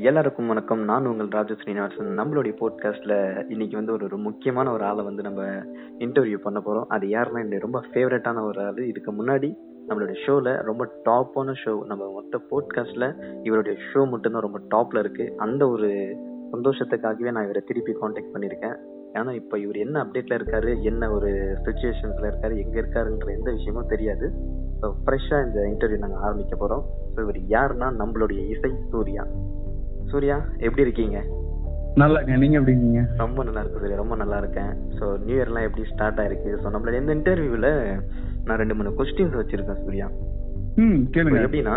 எல்லாருக்கும் வணக்கம். நான் உங்கள் ராஜு ஸ்ரீனிவாசன். நம்மளுடைய போட்காஸ்ட்ல இன்னைக்கு வந்து ஒரு ஒரு முக்கியமான ஒரு ஆளை வந்து நம்ம இன்டர்வியூ பண்ண போறோம். அது யாருன்னா என்னுடைய ரொம்ப ஃபேவரட்டான ஒரு ஆள். இதுக்கு முன்னாடி நம்மளுடைய ஷோல ரொம்ப டாப்பான ஷோ நம்ம மொத்த போட்காஸ்ட்ல இவருடைய ஷோ மட்டும்தான் ரொம்ப டாப்ல இருக்கு. அந்த ஒரு சந்தோஷத்துக்காகவே நான் இவரை திருப்பி காண்டாக்ட் பண்ணியிருக்கேன். ஏன்னா இப்போ இவர் என்ன அப்டேட்ல இருக்காரு என்ன ஒரு சுச்சுவேஷன்ஸ்ல இருக்காரு எங்க இருக்காருன்ற எந்த விஷயமும் தெரியாது. ஸோ ஃப்ரெஷ்ஷாக இந்த இன்டர்வியூ நாங்கள் ஆரம்பிக்க போகிறோம் ஸோ இவர் யாருன்னா நம்மளுடைய இசை சூர்யா. சூர்யா எப்படி இருக்கீங்க? நல்லா இருக்கேன் நீங்க எப்படி இருக்கீங்க? ரொம்ப நல்லா இருக்கு சூர்யா ரொம்ப நல்லா இருக்கேன் ஸோ நியூ இயர்லாம் எப்படி ஸ்டார்ட் ஆயிருக்கு? ஸோ நம்மளோட இந்த இன்டர்வியூவில் நான் ரெண்டு மூணு கொஸ்டின்ஸ் வச்சிருக்கேன் சூர்யா. ம் கேளுங்க. எப்படின்னா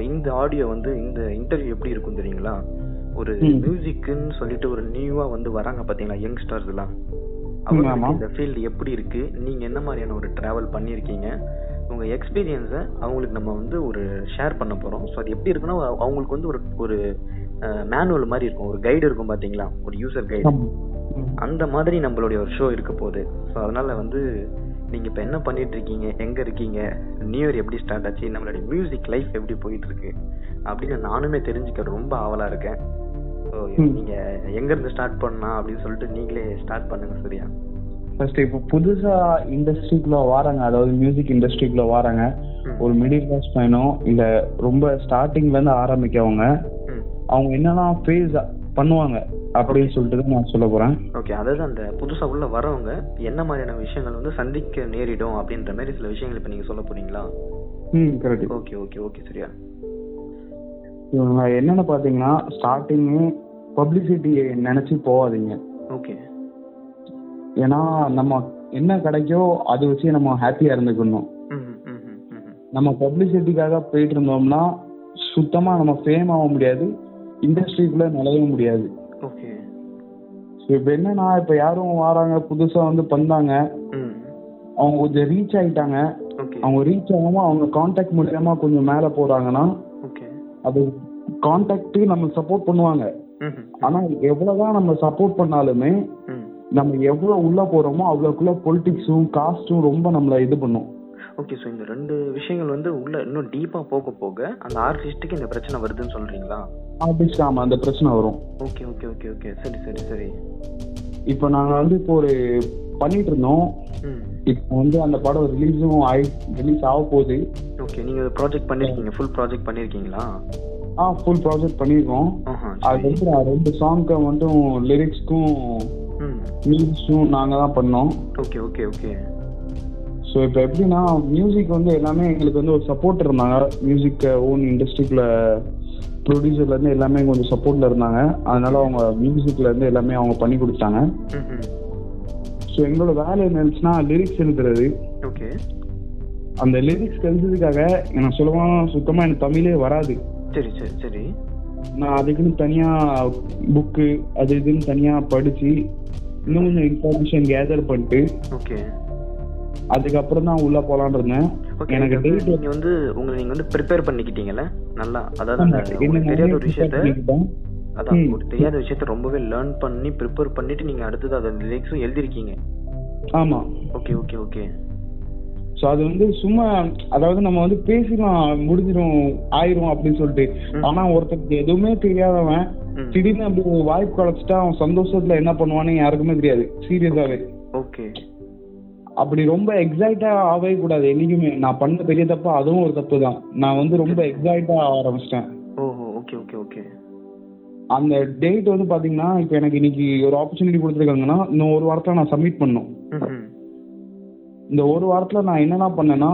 இந்த ஆடியோ வந்து இந்த இன்டர்வியூ எப்படி இருக்கும் தெரியுங்களா? ஒரு ம். மியூசிக்னு சொல்லிட்டு ஒரு நியூவா வந்து வராங்க பாத்தீங்களா யங்ஸ்டர்ஸ் எல்லாம்? இந்த ஃபீல்டு எப்படி இருக்கு? நீங்க என்ன மாதிரியான ஒரு டிராவல் பண்ணியிருக்கீங்க உங்க எக்ஸ்பீரியன்ஸை அவங்களுக்கு நம்ம வந்து ஒரு ஷேர் பண்ண போறோம். ஸோ அது எப்படி இருக்குன்னா அவ- அவங்களுக்கு வந்து ஒரு ஒரு மேனுவல் மாதிரி இருக்கும். ஒரு கைடு இருக்கும் பாத்தீங்களா? ஒரு யூசர் கைடு. அந்த மாதிரி நம்மளுடைய ஒரு ஷோ இருக்க போகுது. ஸோ அதனால வந்து நீங்க இப்ப என்ன பண்ணிட்டு இருக்கீங்க? எங்க இருக்கீங்க? நியூ இயர் எப்படி ஸ்டார்ட் ஆச்சு? நம்மளுடைய மியூசிக் லைஃப் எப்படி போயிட்டு இருக்கு அப்படின்னு நானுமே தெரிஞ்சுக்க ரொம்ப ஆவலா இருக்கேன். ஸோ ம். நீங்க எங்க இருந்து ஸ்டார்ட் பண்ணலாம் அப்படின்னு சொல்லிட்டு நீங்களே ஸ்டார்ட் பண்ணுங்க சரியா? ஃபர்ஸ்ட் இப்போ புதுசா இண்டஸ்ட்ரிக்குள்ள வராங்க. அதாவது மியூசிக் இண்டஸ்ட்ரிக்குள்ள வராங்க. ஒரு மிடில் கிளாஸ் பையனோ இல்ல ரொம்ப ஸ்டார்டிங்ல இருந்து ஆரம்பிக்கவங்க அவங்க என்னெல்லாம் ஃபேஸ் பண்ணுவாங்க அப்படின்னு சொல்லிட்டு தான் நான் சொல்ல போறேன். ஓகே அதாவது அந்த புதுசா உள்ள வரவங்க என்ன மாதிரியான விஷயங்கள் வந்து சந்திக்க நேரிடும் அப்படின்ற மாதிரி சில விஷயங்கள் இப்ப நீங்க சொல்ல போறீங்களா? ம் கரெக்ட் ஓகே ஓகே ஓகே சரியா. என்னன்னு பாத்தீங்கன்னா ஸ்டார்டிங்கு பப்ளிசிட்டி நினைச்சு போகாதீங்க ஓகே ஏன்னா நம்ம என்ன கிடைக்கோ அதை வச்சு நம்ம ஹாப்பியா இருந்துக்கணும். ம் ம் ம் ம் ம் நம்ம பப்ளிசிட்டிக்காக போயிட்டு இருந்தோம்னா சுத்தமா நம்ம ஃபேம் ஆக முடியாது. இண்டஸ்ட்ரிக்குள்ள நுழைய முடியாது. ஓகே ஸோ இப்போ என்னன்னா இப்போ யாரும் வராங்க புதுசா வந்து பண்ணாங்க அவங்க கொஞ்சம் ரீச் ஆயிட்டாங்க. அவங்க ரீச் ஆகாம அவங்க காண்டாக்ட் மூலியமா கொஞ்சம் மேலே போறாங்கன்னா அது காண்டாக்ட் நம்ம சப்போர்ட் பண்ணுவாங்க. ஆனா எவ்வளவுதான் நம்ம சப்போர்ட் பண்ணாலுமே நம்ம எவ்வளவு உள்ள போறோமோ அவ்வளவுக்குள்ள பொலிட்டிக்ஸும் காஸ்டும் ரொம்ப நம்மள இது பண்ணும். ஓகே ஸோ இந்த ரெண்டு விஷயங்கள் வந்து உள்ள இன்னும் டீப்பா போக போக அந்த ஆர்டிஸ்ட்டுக்கு இந்த பிரச்சனை வருதுன்னு சொல்றீங்களா? ஆர்டிஸ்ட் ஆமா அந்த பிரச்சனை வரும். ஓகே ஓகே ஓகே ஓகே சரி சரி சரி. இப்போ நாங்க வந்து இப்போ ஒரு பண்ணிட்டு இருந்தோம். இப்போ வந்து அந்த படம் ரிலீஸும் ஆயி ரிலீஸ் ஆக போகுது. ஓகே நீங்க ப்ராஜெக்ட் பண்ணிருக்கீங்க. ஃபுல் ப்ராஜெக்ட் பண்ணிருக்கீங்களா? ஆ ஃபுல் ப்ராஜெக்ட் பண்ணியிருக்கோம் அது வந்து ரெண்டு சாங்க்கு மட்டும் லிரிக்ஸ்க்கும் மியூசிக்கும் நாங்கள் தான் பண்ணோம். ஓகே ஓகே ஓகே ஸோ இப்போ எப்படின்னா மியூசிக் வந்து எல்லாமே எங்களுக்கு வந்து ஒரு சப்போர்ட் இருந்தாங்க. மியூசிக் ஓன் இண்டஸ்ட்ரிக்குள்ள ப்ரொடியூசர்லேருந்து எல்லாமே கொஞ்சம் சப்போர்ட்டில் இருந்தாங்க. அதனால அவங்க மியூசிக்ல இருந்து எல்லாமே அவங்க பண்ணி கொடுத்தாங்க. ஸோ எங்களோட வேலை என்னச்சுன்னா லிரிக்ஸ் எழுதுறது. ஓகே. அந்த லிரிக்ஸ் எழுதுறதுக்காக எனக்கு சொல்லணும்னா சுத்தமாக எனக்கு தமிழே வராது. சரி சரி சரி. நான் அதுக்குன்னு தனியாக புக்கு அது இதுன்னு தனியாக படித்து இன்னும் கொஞ்சம் இன்ஃபர்மேஷன் கேதர் பண்ணிட்டு ஓகே. அதுக்கப்புறம் தான் உள்ள போலான்னு இருந்தேன். எனக்கு date- நீங்க வந்து உங்களை நீங்க வந்து ப்ரிப்பேர் பண்ணிக்கிட்டீங்கல்ல? நல்லா அதாவது தெரியாத ஒரு விஷயத்த. அதான். ஒரு தெரியாத விஷயத்த ரொம்பவே லேர்ன் பண்ணி ப்ரிப்பேர் பண்ணிட்டு நீங்க அடுத்தது அதை லிரிக்ஸும் எழுதிருக்கீங்க ஆமா. ஓகே ஓகே ஓகே ஸோ அது வந்து சும்மா அதாவது நம்ம வந்து பேசிடலாம் முடிஞ்சிடும் ஆயிரும் அப்படின்னு சொல்லிட்டு. ஆனா ஒருத்தருக்கு எதுவுமே தெரியாதவன். திடீர்னு அப்படி வாய்ப்பு கிடைச்சிட்டா அவன் சந்தோஷத்துல என்ன பண்ணுவான்னு யாருக்குமே தெரியாது. சீரியஸாவே ஓகே அப்படி ரொம்ப எக்ஸைட்டா ஆகவே கூடாது. என்னைக்குமே நான் பண்ண பெரிய தப்பு அதுவும் ஒரு தப்பு தான் நான் வந்து ரொம்ப எக்ஸைட்டா ஆரம்பிச்சிட்டேன். ஓஹோ ஓகே ஓகே ஓகே அந்த டேட் வந்து பாத்தீங்கன்னா இப்போ எனக்கு இன்னைக்கு ஒரு ஆப்பர்ச்சுனிட்டி கொடுத்துருக்காங்கன்னா இன்னும் ஒரு வாரத்துல நான் சப்மிட் பண்ணும். இந்த ஒரு வாரத்துல நான் என்னென்ன பண்ணேன்னா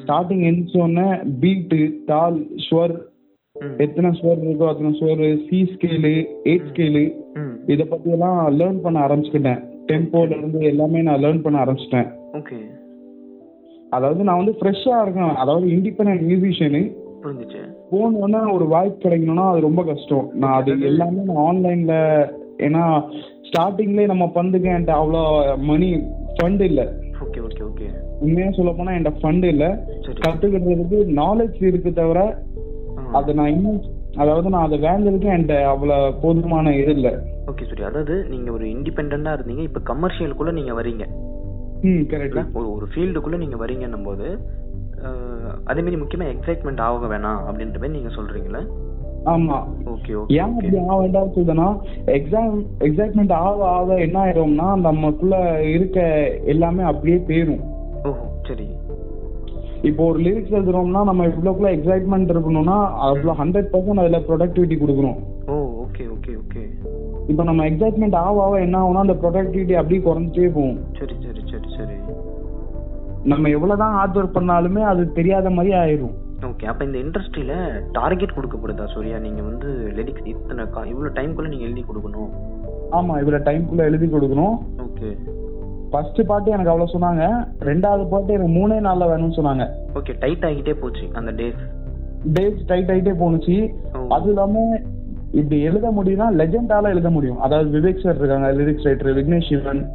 ஸ்டார்டிங் எந்திரிச்சோடனே பீட்டு தால் ஸ்வர். எத்தனை ஸ்வர் இருக்கோ அத்தனை ஸ்வர் சி ஸ்கேலு எயிட் ஸ்கேலு. இதை பத்தி எல்லாம் லேர்ன் பண்ண ஆரம்பிச்சுக்கிட்டேன். டெம்போல இருந்து எல்லாமே நான் லேர்ன் பண்ண ஆரம்பிச்சிட்டேன். ஓகே அதாவது நான் வந்து ஃப்ரெஷ்ஷா இருக்கேன். அதாவது இண்டிபெண்டன்ட் மியூசிஷியனு புரிஞ்சுச்சு. போனோன்னா ஒரு வாய்ப்பு கிடைக்கணும்னா அது ரொம்ப கஷ்டம். நான் அது எல்லாமே நான் ஆன்லைன்ல ஏன்னா ஸ்டார்டிங்லேயே நம்ம பண்ணுங்க என்கிட்ட அவ்வளோ மணி ஃபண்ட் இல்லை. ஓகே ஓகே ஓகே உண்மையா சொல்ல போனா என்கிட்ட ஃபண்ட் இல்லை. சரி. கத்துக்கிறதுக்கு நாலேஜ் இருக்கு தவிர. அதை நான் இன்னும் அதாவது நான் அதை வேண்டதுக்கு என்கிட்ட அவ்வளோ போதுமான இது இல்லை. ஓகே சரி. அதாவது நீங்க ஒரு இண்டிபெண்டா இருந்தீங்க. இப்ப கமர்ஷியலுக்குள்ள நீங்க வரீங்க. ஒரு ஒரு ஃபீல்டுக்குள்ள நீங்க வரீங்கன்னும் போது அஹ், அதே மாதிரி முக்கியமா எக்ஸைட்மெண்ட் ஆக வேணாம் அப்படின்ற மாதிரி நீங்க சொல்றீங்களே? ஆமா. ஓகே ஓகே ஏன் அப்படி ஆக வேண்டாம் சொல்லுதுன்னா எக்ஸாம் எக்ஸைட்மெண்ட் ஆக ஆக என்ன ஆயிடும்னா நமக்குள்ள இருக்க எல்லாமே அப்படியே போயிடும் ஓஹோ சரி. இப்போ ஒரு லிரிக்ஸ் எழுதுறோம்னா நம்ம இவ்வளோக்குள்ள எக்ஸைட்மெண்ட் இருக்கணும்னா அவ்வளோ ஹண்ட்ரட் பர்சன்ட் அதில் ப்ரொடக்டிவிட்டி கொடுக்கணும். ஓ ஓகே ஓகே ஓகே. இப்போ நம்ம எக்ஸைட்மெண்ட் ஆக ஆக என்ன ஆகும்னா அந்த ப்ரொடக்டிவிட்டி அப்படியே குறைஞ்சிட்டே போகும். சரி சரி நம்ம எவ்வளவுதான் ஹார்ட் ஒர்க் பண்ணாலுமே அது தெரியாத மாதிரி ஆயிரும். ஓகே அப்ப இந்த இண்டஸ்ட்ரியில டார்கெட் கொடுக்கப்படுதா சூர்யா? நீங்க வந்து லிரிக்ஸ் இத்தனை கா இவ்வளவு டைம்குள்ள நீங்க எழுதி கொடுக்கணும். ஆமா இவ்வளவு டைம்குள்ள எழுதி கொடுக்கணும். ஓகே ஃபர்ஸ்ட் பாட்டு எனக்கு அவ்வளவு சொன்னாங்க. ரெண்டாவது பாட்டு எனக்கு மூணே நாள்ல வேணும்னு சொன்னாங்க. ஓகே டைட் ஆகிட்டே போச்சு அந்த டேஸ் டேஸ் டைட் ஆயிட்டே போணுச்சு. ஓ. அது இல்லாம இப்படி எழுத முடியும்னா லெஜெண்டால எழுத முடியும். அதாவது விவேக் சார் இருக்காங்க லிரிக்ஸ் ரைட்டர் விக்னேஷ் சிவன்.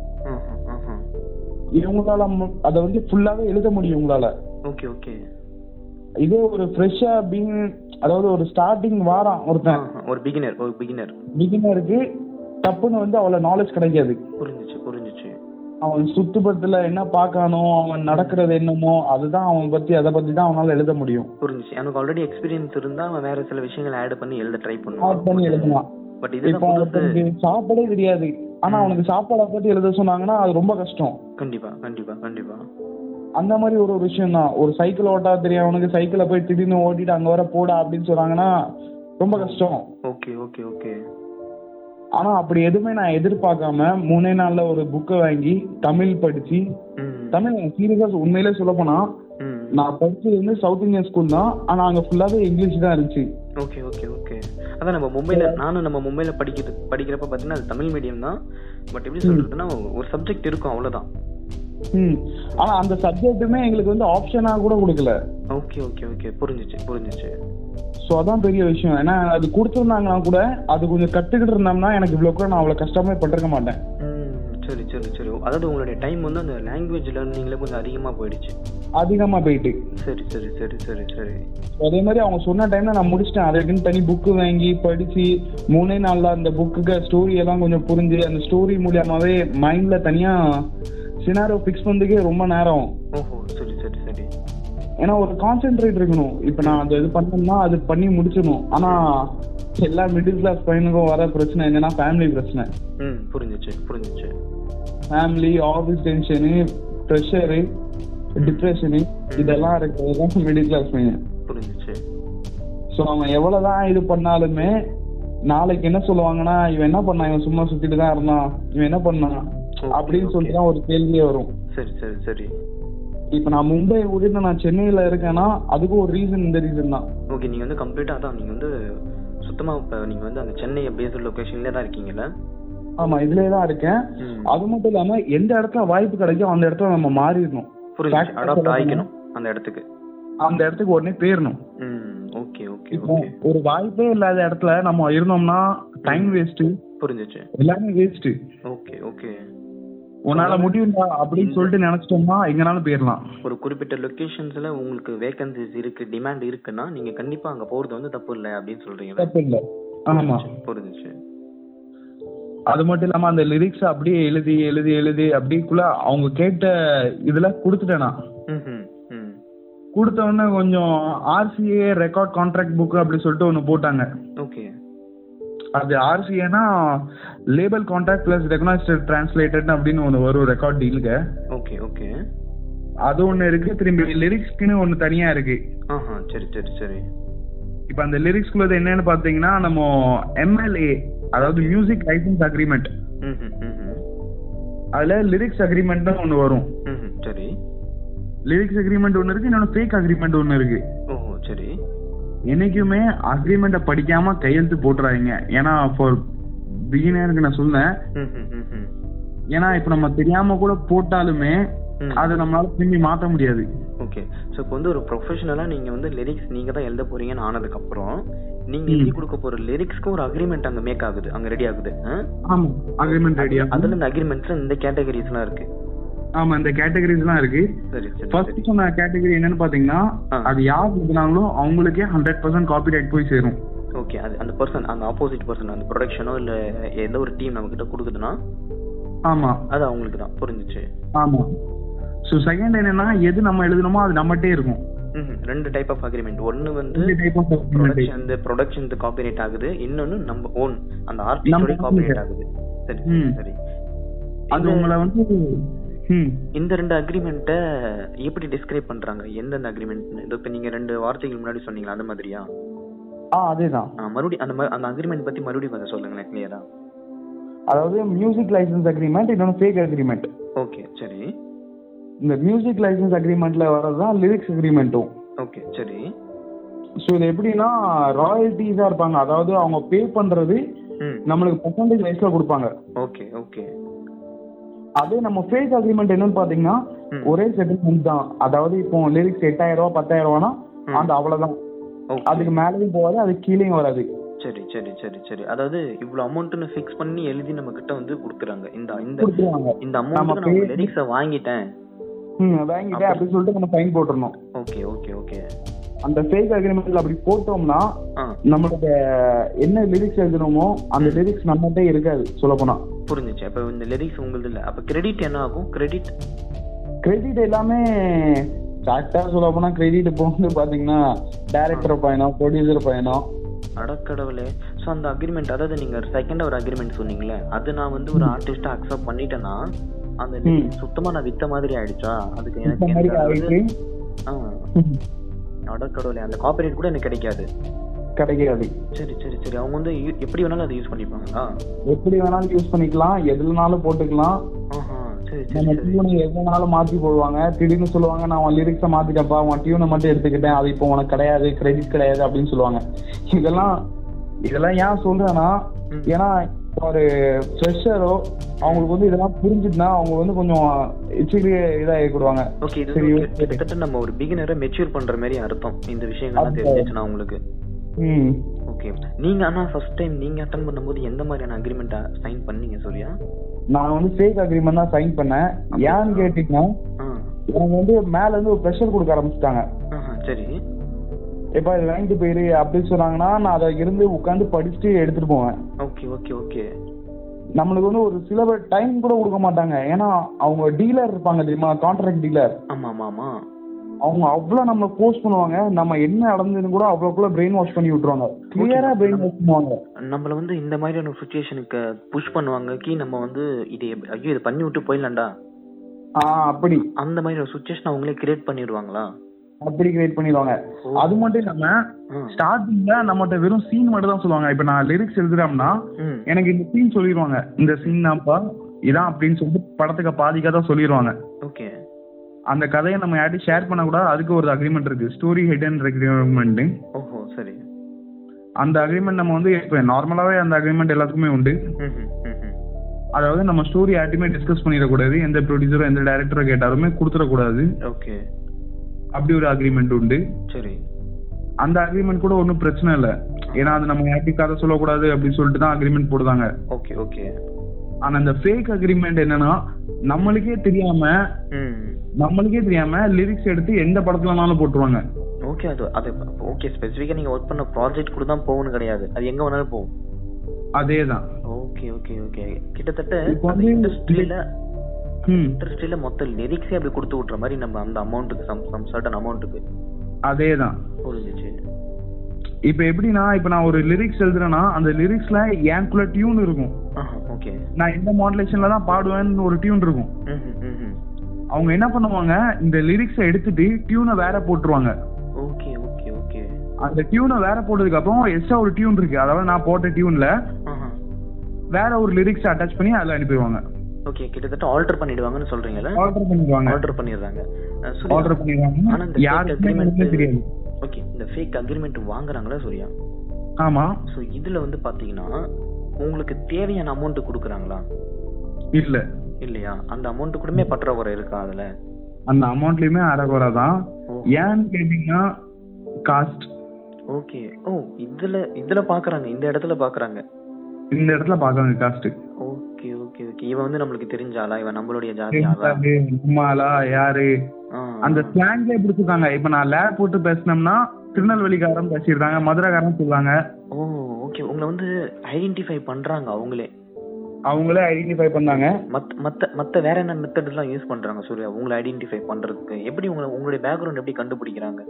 இவங்களால அதை வந்து ஃபுல்லாவே எழுத முடியும் உங்களால. ஓகே ஓகே இதே ஒரு ஃப்ரெஷ்ஷா பீங் அதாவது ஒரு ஸ்டார்டிங் வாரான் ஒருத்தன். ஒரு பிகினர் ஒரு பிகினர் பிகினருக்கு டப்புன்னு வந்து அவ்வளவு நாலேஜ் கிடைக்காது. புரிஞ்சுச்சு புரிஞ்சுச்சு. அவன் சுத்துப்பத்துல என்ன பார்க்கானோ அவன் நடக்கிறது என்னமோ அதுதான் அவன் பத்தி அதை பத்தி தான் அவனால எழுத முடியும். புரிஞ்சுச்சு. எனக்கு ஆல்ரெடி எக்ஸ்பீரியன்ஸ் இருந்தா அவன் வேற சில விஷயங்களை ஆட் பண்ணி எழுத ட்ரை ஆட் பண்ணுவான் பண்ணி எழுதலாம் பட் இப்போ புதுசு. அவனுக்கு சாப்பாடே தெரியாது. ஆனா அவனுக்கு சாப்பாடை பத்தி எழுத சொன்னாங்கன்னா அது ரொம்ப கஷ்டம். கண்டிப்பா கண்டிப்பா கண்டிப்பா. அந்த மாதிரி ஒரு ஒரு விஷயம் தான். ஒரு சைக்கிள் ஓட்டா தெரியும். அவனுக்கு சைக்கிளை போய் திடீர்னு ஓட்டிட்டு அங்க வர போடா அப்படின்னு சொன்னாங்கன்னா ரொம்ப கஷ்டம். Okay okay okay. ஆனா அப்படி எதுவுமே நான் எதிர்பார்க்காம மூணே நாள்ல ஒரு புக்கை வாங்கி தமிழ் படிச்சு தமிழ் சீரியஸா உண்மையிலே சொல்ல போனா நான் படிச்சது வந்து சவுத் இந்தியன் ஸ்கூல் தான். ஆனா அங்க ஃபுல்லாவே இங்கிலீஷ் தான் இருந்துச்சு. Okay okay okay. அதான் நம்ம மும்பைல நானும் நம்ம மும்பைல படிக்கிறது படிக்கிறப்ப பார்த்தீங்கன்னா அது தமிழ் மீடியம் தான். பட் எப்படி சொல்றதுன்னா ஒரு சப்ஜெக்ட் இருக்கும் அவ்வளவுதான். ம். ஆனா அந்த சப்ஜெக்ட்டுமே எங்களுக்கு வந்து ஆப்ஷனா கூட கொடுக்கல. ஓகே ஓகே ஓகே புரிஞ்சுச்சு புரிஞ்சுச்சு. ஸோ அதான் பெரிய விஷயம். ஏன்னா அது கொடுத்துருந்தாங்கன்னா கூட அது கொஞ்சம் கத்துக்கிட்டு இருந்தோம்னா எனக்கு இவ்வளோ கூட நான் அவ்வளோ கஷ்டமே பட்டிருக்க மாட்டேன். சரி சரி சரி. அதாவது உங்களுடைய டைம் வந்து அந்த லாங்குவேஜ் லேர்னிங்ல கொஞ்சம் அதிகமா போயிடுச்சு. அதிகமா போயிட்டு. சரி சரி சரி சரி சரி. அதே மாதிரி அவங்க சொன்ன டைம்ல நான் முடிச்சிட்டேன். அதுக்குன்னு தனி புக்கு வாங்கி படிச்சு மூணே நாள்ல அந்த புக்குக்கு ஸ்டோரி எல்லாம் கொஞ்சம் புரிஞ்சு அந்த ஸ்டோரி மூலியமாவே மைண்ட்ல தனியா சினாரோ ஃபிக்ஸ் பண்ணதுக்கே ரொம்ப நேரம். ஓஹோ சரி சரி சரி. ஏன்னா ஒரு கான்சென்ட்ரேட் இருக்கணும். இப்போ நான் அது இது பண்ணோம்னா அது பண்ணி முடிச்சிடணும். ஆனா எல்லா மிடில் கிளாஸ் பையனுக்கும் வர பிரச்சனை என்னன்னா ஃபேமிலி பிரச்சனை. ம் புரிஞ்சுச்சு புரிஞ்சுச்சு. Family office tension pressure depression இதெல்லாம் இருக்கிறது தான் மிடில் கிளாஸ் பையன். புரிஞ்சுச்சு. ஸோ அவன் எவ்வளவுதான் இது பண்ணாலுமே நாளைக்கு என்ன சொல்லுவாங்கன்னா இவன் என்ன பண்ணான்? இவன் சும்மா சுத்திட்டு தான் இருந்தான். இவன் என்ன பண்ணான்? அப்படின்னு. சொல்லிட்டு தான் ஒரு கேள்வியே வரும். சரி சரி சரி. இப்போ நான் மும்பை விட்டுட்டு நான் சென்னையில இருக்கேன்னா அதுக்கு ஒரு ரீசன் இந்த ரீசன் தான். ஓகே நீங்க வந்து கம்ப்ளீட்டா அதான் நீங்க வந்து சுத்தமா இப்ப நீங்க வந்து அந்த சென்னை பேஸ்ட் லொகேஷன்ல தான் இருக்கீங்கல்ல? ஆமா இதுலயே தான் இருக்கேன். அது மட்டும் இல்லாம எந்த இடத்துல வாய்ப்பு கிடைக்கும் அந்த இடத்துல நம்ம மாறிடணும். அந்த இடத்துக்கு. அந்த இடத்துக்கு உடனே போயிடணும். ஓகே ஓகே ஒரு வாய்ப்பே இல்லாத இடத்துல நம்ம இருந்தோம்னா டைம் வேஸ்ட் புரிஞ்சுச்சு. எல்லாமே வேஸ்ட் ஓகே ஓகே. உன்னால முடியும்டா அப்படின்னு சொல்லிட்டு நினைச்சிட்டோம்னா எங்கனாலும் போயிடலாம். ஒரு குறிப்பிட்ட லொகேஷன்ஸ்ல உங்களுக்கு வேகன்சிஸ் இருக்கு டிமாண்ட் இருக்குன்னா நீங்க கண்டிப்பா அங்க போறது வந்து தப்பு இல்லை அப்படின்னு சொல்றீங்களா தப்பு இல்ல. ஆமா. புரிஞ்சுச்சு. அது மட்டும் இல்லாம அந்த லிரிக்ஸ் அப்படியே எழுதி எழுதி எழுதி அப்படிக்குள்ள அவங்க கேட்ட இதுல கொடுத்துட்டேன் நான். கொடுத்த உடனே கொஞ்சம் ஆர்சிஏ ரெக்கார்ட் கான்ட்ராக்ட் புக் அப்படி சொல்லிட்டு ஒன்று போட்டாங்க. ஓகே. அது ஆர்சிஏனா label contract plus recognized translated அப்படின்னு ஒன்று வரும் ரெக்கார்ட் டீலுக்கு ஓகே ஓகே. அது ஒன்று இருக்கு. திரும்பி லிரிக்ஸ்க்குன்னு ஒன்று தனியா இருக்கு. ஆஹா சரி சரி சரி. இப்போ அந்த லிரிக்ஸ்குள்ளது என்னன்னு பார்த்தீங்கன்னா நம்ம எம்எல்ஏ அதாவது மியூசிக் லைசன்ஸ் அக்ரிமெண்ட் அதுல லிரிக்ஸ் அக்ரிமெண்ட்னு ஒன்று வரும். ம் ம், சரி. லிரிக்ஸ் அக்ரிமெண்ட் ஒன்று இருக்கு இன்னொன்று ஃபேக் அக்ரிமெண்ட் ஒன்று இருக்கு. ஓஹோ சரி. என்னைக்குமே அக்ரிமெண்ட்டை படிக்காம கையெழுத்து போட்டுறாதீங்க. ஏன்னா ஃபார் பிகினருக்கு நான் சொன்னேன். ஏன்னா இப்போ நம்ம தெரியாம கூட போட்டாலுமே. அதை நம்மளால திரும்பி மாற்ற முடியாது. ஓகே ஸோ இப்போ வந்து ஒரு ப்ரொஃபஷனலா நீங்க வந்து லிரிக்ஸ் நீங்க தான் எழுத போறீங்கன்னு ஆனதுக்கு அப்புறம் நீங்க எழுதி கொடுக்க போற லிரிக்ஸ்க்கு ஒரு அக்ரிமெண்ட் அங்க மேக் ஆகுது. அங்க ரெடி ஆகுது. ஆ? ஆமா. அக்ரிமெண்ட் ரெடியா அதுல இந்த அக்ரிமெண்ட்ஸ்ல இந்த கேட்டகரிஸ்லாம் இருக்கு. ஆமா இந்த கேட்டகரிஸ்லாம் இருக்கு. ஃபர்ஸ்ட் சொன்ன கேட்டகரி என்னன்னு பாத்தீங்கன்னா. அது யார் எழுதுனாங்களோ அவங்களுக்கே ஹண்ட்ரட் பர்சன்ட் காப்பி ரைட் போய் சேரும். ஓகே அது அந்த பர்சன் அந்த ஆப்போசிட் பர்சன் அந்த ப்ரொடக்ஷனோ இல்ல எந்த ஒரு டீம் நம்ம கிட்ட கொடுக்குதுன்னா ஆமா. அது அவங்களுக்கு தான் புரிஞ்சுச்சு. ஆமா. ஸோ செகண்ட் என்னன்னா எது நம்ம எழுதணுமோ அது நம்மகிட்டே இருக்கும். ரெண்டு டைப் ஆஃப் அக்ரிமெண்ட் ஒன்னு வந்து of agreement production production copyright ஆகுது. இன்னொன்னு நம்ம ஓன் அந்த ஆர்டிஸ்டோட காப்பிரைட் ஆகுது. சரி சரி, அது இந்த- உங்களை வந்து இந்த ரெண்டு அக்ரிமெண்ட்டை எப்படி டிஸ்கிரைப் பண்றாங்க? எந்தெந்த அக்ரிமெண்ட் இதோ இப்ப நீங்க ரெண்டு வார்த்தைகள் முன்னாடி சொன்னீங்களா அந்த மாதிரியா? ஆ அதேதான். மறுபடியும் அந்த அந்த அக்ரிமெண்ட் பத்தி மறுபடியும் கொஞ்சம் சொல்லுங்களேன் கிளியரா அதாவது மியூசிக் லைசன்ஸ் அக்ரிமெண்ட் இன்னொன்று ஃபேக் அக்ரிமெண்ட் ஓகே சரி. இந்த மியூசிக் லைசன்ஸ் அக்ரிமெண்ட்ல வரதுதான் லிரிக்ஸ் அக்ரிமெண்ட்டும் ஓகே சரி. ஸோ இது எப்படின்னா ராயல்ட்டிஸா இருப்பாங்க. அதாவது அவங்க பே பண்றது நம்மளுக்கு பர்சன்டேஜ் வைஸ்ல கொடுப்பாங்க. ஓகே ஓகே அதே நம்ம ஃபேக் அக்ரிமெண்ட் என்னன்னு பாத்தீங்கன்னா. ஒரே செட்டில்மெண்ட் தான். அதாவது இப்போ லிரிக்ஸ் எட்டாயிரம் ரூபாய் பத்தாயிரம் ரூபானா. அந்த அவ்வளவுதான். அதுக்கு மேலேயும் போகாது அதுக்கு கீழேயும் வராது. சரி சரி சரி சரி. அதாவது இவ்வளவு அமௌண்ட்னு ஃபிக்ஸ் பண்ணி எழுதி நம்ம கிட்ட வந்து கொடுக்குறாங்க. இந்த இந்த இந்த நம்ம அமௌண்ட்டுக்கு நான் லிரிக்ஸை வாங்கிட்டேன். வாங்கிட்டேன் அப்படின்னு சொல்லிட்டு நம்ம ஃபைன் போட்டுறணும். Okay okay okay. அந்த ஃபேக் அக்ரிமெண்ட்ல அப்படி போட்டோம்னா நம்மளோட என்ன லிரிக்ஸ் எழுதணுமோ அந்த லிரிக்ஸ் நம்மகிட்ட இருக்காது சொல்ல போனா புரிஞ்சுச்சு. அப்ப இந்த லிரிக்ஸ் உங்களுது இல்ல. அப்ப கிரெடிட் என்ன ஆகும்? கிரெடிட் கிரெடிட் எல்லாமே கரெக்டா சொல்ல போனா கிரெடிட் வந்து பாத்தீங்கன்னா டைரக்டர் பயணம் ப்ரொடியூசர் பயணம் அடக்கடவுளே ஸோ அந்த அக்ரிமெண்ட் அதாவது நீங்க செகண்ட் ஒரு அக்ரிமெண்ட் சொன்னீங்களே அது நான் வந்து ஒரு ஆர்டிஸ்டா அக்செப்ட் பண்ணிட்டேன்னா அந்த சுத்தமா நான் வித்த மாதிரி ஆயிடுச்சா? அதுக்கு எனக்கு அடக்கடவுளே அந்த காப்பிரைட் கூட எனக்கு கிடைக்காது. கிடைக்காது. சரி சரி சரி. அவங்க வந்து எப்படி வேணாலும் அதை யூஸ் பண்ணிப்பாங்களா? எப்படி வேணாலும் யூஸ் பண்ணிக்கலாம். எதுலனாலும் போட்டுக்கலாம். வேணாலும் மாத்தி போடுவாங்க. திடீர்னு சொல்லுவாங்க நான் லிரிக்ஸை மாத்திட்டப்பா உன் டியூனை மட்டும் எடுத்துக்கிட்டேன். அது இப்போ உனக்கு கிடையாது. கிரெடிட் கிடையாது. அப்படின்னு சொல்லுவாங்க. இதெல்லாம் இதெல்லாம் ஏன் சொல்றேன்னா. ஏன்னா ஒரு ஃப்ரெஷரோ அவங்களுக்கு வந்து இதெல்லாம் புரிஞ்சுட்டுனா அவங்க வந்து கொஞ்சம் இச்சிலி இதாகிடுவாங்க ஓகே இது. கிட்டத்தட்ட நம்ம ஒரு பிகினரை மெச்சூர் பண்ற மாதிரி அர்த்தம். இந்த விஷயங்கள்லாம் தெரிஞ்சிச்சுன்னா உங்களுக்கு. ம். ஓகே நீங்க ஆனா ஃபர்ஸ்ட் டைம் நீங்க அட்டன் பண்ணும்போது எந்த மாதிரியான அக்ரிமெண்ட் சைன் பண்ணீங்க சூர்யா? நான் வந்து ஃபேக் அக்ரிமெண்ட் தான் சைன் பண்ணேன். ஏன்னு கேட்டீங்கன்னா எனக்கு வந்து மேல இருந்து ஒரு ப்ரெஷர் கொடுக்க ஆரம்பிச்சிட்டாங்க. சரி. எப்பா இது வாங்கிட்டு போயிரு அப்படின்னு சொன்னாங்கன்னா நான் அதை இருந்து உட்காந்து படிச்சுட்டு எடுத்துட்டு போவேன். ஓகே ஓகே ஓகே நம்மளுக்கு வந்து ஒரு சில டைம் கூட கொடுக்க மாட்டாங்க. ஏன்னா அவங்க டீலர் இருப்பாங்க தெரியுமா? கான்ட்ராக்ட் டீலர் ஆமா ஆமா ஆமா. அவங்க அவ்வளோ நம்ம போஸ்ட் பண்ணுவாங்க. நம்ம என்ன நடந்ததுன்னு கூட அவ்வளோக்குள்ள பிரெயின் வாஷ் பண்ணி விட்டுருவாங்க. கிளியரா பிரெயின் வாஷ் பண்ணுவாங்க. நம்மள வந்து இந்த மாதிரியான சுச்சுவேஷனுக்கு புஷ் பண்ணுவாங்க கி நம்ம வந்து இது ஐயோ இதை பண்ணி விட்டு போயிடலாம்டா. ஆ அப்படி. அந்த மாதிரி ஒரு சுச்சுவேஷன் அவங்களே கிரியேட் பண்ணிடுவாங்களா? அப்படி கிரியேட் பண்ணிடுவாங்க. அது மட்டும் இல்லாம. ஸ்டார்டிங்ல நம்மகிட்ட வெறும் சீன் மட்டும் தான் சொல்லுவாங்க. இப்ப நான் லிரிக்ஸ் எழுதுறோம்னா எனக்கு இந்த சீன் சொல்லிடுவாங்க இந்த சீன் தான்ப்பா இதான் அப்படின்னு சொல்லிட்டு படத்துக்கு பாதி கதை சொல்லிடுவாங்க ஓகே. அந்த கதையை நம்ம யார்ட்டும் ஷேர் பண்ணக்கூடாது. அதுக்கு ஒரு அக்ரிமெண்ட் இருக்கு. ஸ்டோரி ஹெட் அண்ட் அக்ரிமெண்ட் ஓஹோ சரி. அந்த அக்ரிமெண்ட் நம்ம வந்து இப்போ நார்மலாவே அந்த அக்ரிமெண்ட் எல்லாத்துக்குமே உண்டு. அதாவது நம்ம ஸ்டோரி யார்ட்டையுமே டிஸ்கஸ் பண்ணிடக்கூடாது. எந்த ப்ரொடியூசரோ எந்த டைரக்டரோ கேட்டாலுமே கொடுத்துடக்கூடாது. ஓகே. அப்படி ஒரு அக்ரிமெண்ட் உண்டு. சரி. அந்த அக்ரிமெண்ட் கூட ஒன்றும் பிரச்சனை இல்லை. ஏன்னா அது நம்ம யார்ட்டையும் கதை சொல்லக்கூடாது அப்படின்னு சொல்லிட்டு தான் அக்ரிமெண்ட் போடுதாங்க. Okay okay. ஆனா இந்த ஃபேக் அக்ரிமெண்ட் என்னன்னா நம்மளுக்கே தெரியாம நம்மளுக்கே தெரியாம லிரிக்ஸ் எடுத்து எந்த படத்துலனாலும் போட்டுருவாங்க. ஓகே அது அது ஓகே ஸ்பெசிஃபிக்கா நீங்க ஒர்க் பண்ண ப்ராஜெக்ட் கூட தான் போகணும் கிடையாது. அது எங்க வேணாலும் போகும். அதே தான் ஓகே ஓகே ஓகே. கிட்டத்தட்ட அந்த இண்டஸ்ட்ரியில இண்டஸ்ட்ரியில மொத்த லிரிக்ஸே அப்படி கொடுத்து விட்ற மாதிரி நம்ம அந்த அமௌண்ட்டுக்கு சம் சம் சர்டன் அமௌண்ட்டுக்கு அதே தான் புரிஞ்சிச்சு. இப்போ எப்படின்னா இப்போ நான் ஒரு லிரிக்ஸ் எழுதுறேன்னா அந்த லிரிக்ஸ்ல எனக்குள்ள டியூன் இருக்கும். ஓகே நான் இந்த மாடுலேஷன்ல தான் பாடுவேன்னு ஒரு டியூன் இருக்கும். ம் ம், ம் ம் அவங்க என்ன பண்ணுவாங்க இந்த லிரிக்ஸை எடுத்துட்டு டியூனை வேற போட்டுருவாங்க. ஓகே ஓகே ஓகே அந்த டியூனை வேற போட்டதுக்கு அப்புறம் எக்ஸ்ட்ரா ஒரு டியூன் இருக்கு. அதாவது நான் போட்ட டியூன்ல வேற ஒரு லிரிக்ஸ் அட்டாச் பண்ணி அதில் அனுப்பிடுவாங்க. ஓகே கிட்டத்தட்ட ஆல்டர் பண்ணிடுவாங்கன்னு சொல்றீங்கல்ல? ஆர்டர் பண்ணிடுவாங்க. ஆல்டர் பண்ணிடுறாங்க. ஆனா பண்ணிடுவாங்க. இந்த யாருக்குமே agreement- ஒண்ணுமே தெரியாது. ஓகே இந்த ஃபேக் அக்ரிமெண்ட் வாங்குறாங்களா சூர்யா? ஆமா. ஸோ இதுல வந்து பாத்தீங்கன்னா உங்களுக்கு தேவையான அமௌண்ட் கொடுக்குறாங்களா? இல்ல. இல்லையா? அந்த அமௌண்ட் கூடமே பற்றாக்குறை இருக்கா அதுல? அந்த அமௌண்ட்லயுமே அரைகுறை தான். ஏன்னு கேட்டீங்கன்னா காஸ்ட் ஓகே ஓ இதுல இதுல பாக்குறாங்க. இந்த இடத்துல பாக்குறாங்க. இந்த இடத்துல பாக்குறாங்க காஸ்ட் ஓகே ஓகே ஓகே. இவன் வந்து நம்மளுக்கு தெரிஞ்சாளா? இவன் நம்மளுடைய ஜாதி நம்மளா யாரு? அந்த ஸ்லாங்ல பிடிச்சிருக்காங்க. இப்ப நான் லேப் போட்டு பேசினோம்னா திருநெல்வேலிக்காரன் பேசியிருக்காங்க மதுரைக்காரன் சொல்லுவாங்க. ஓ ஓகே. உங்களை வந்து ஐடென்டிஃபை பண்றாங்க அவங்களே. அவங்களே ஐடென்டிஃபை பண்ணாங்க. மத்த மத்த மத்த வேற என்ன மெத்தட் எல்லாம் யூஸ் பண்றாங்க சூர்யா? உங்களை ஐடென்டிஃபை பண்றதுக்கு. எப்படி உங்களை உங்களுடைய பேக்ரவுண்ட் எப்படி கண்டுபிடிக்கிறாங்க?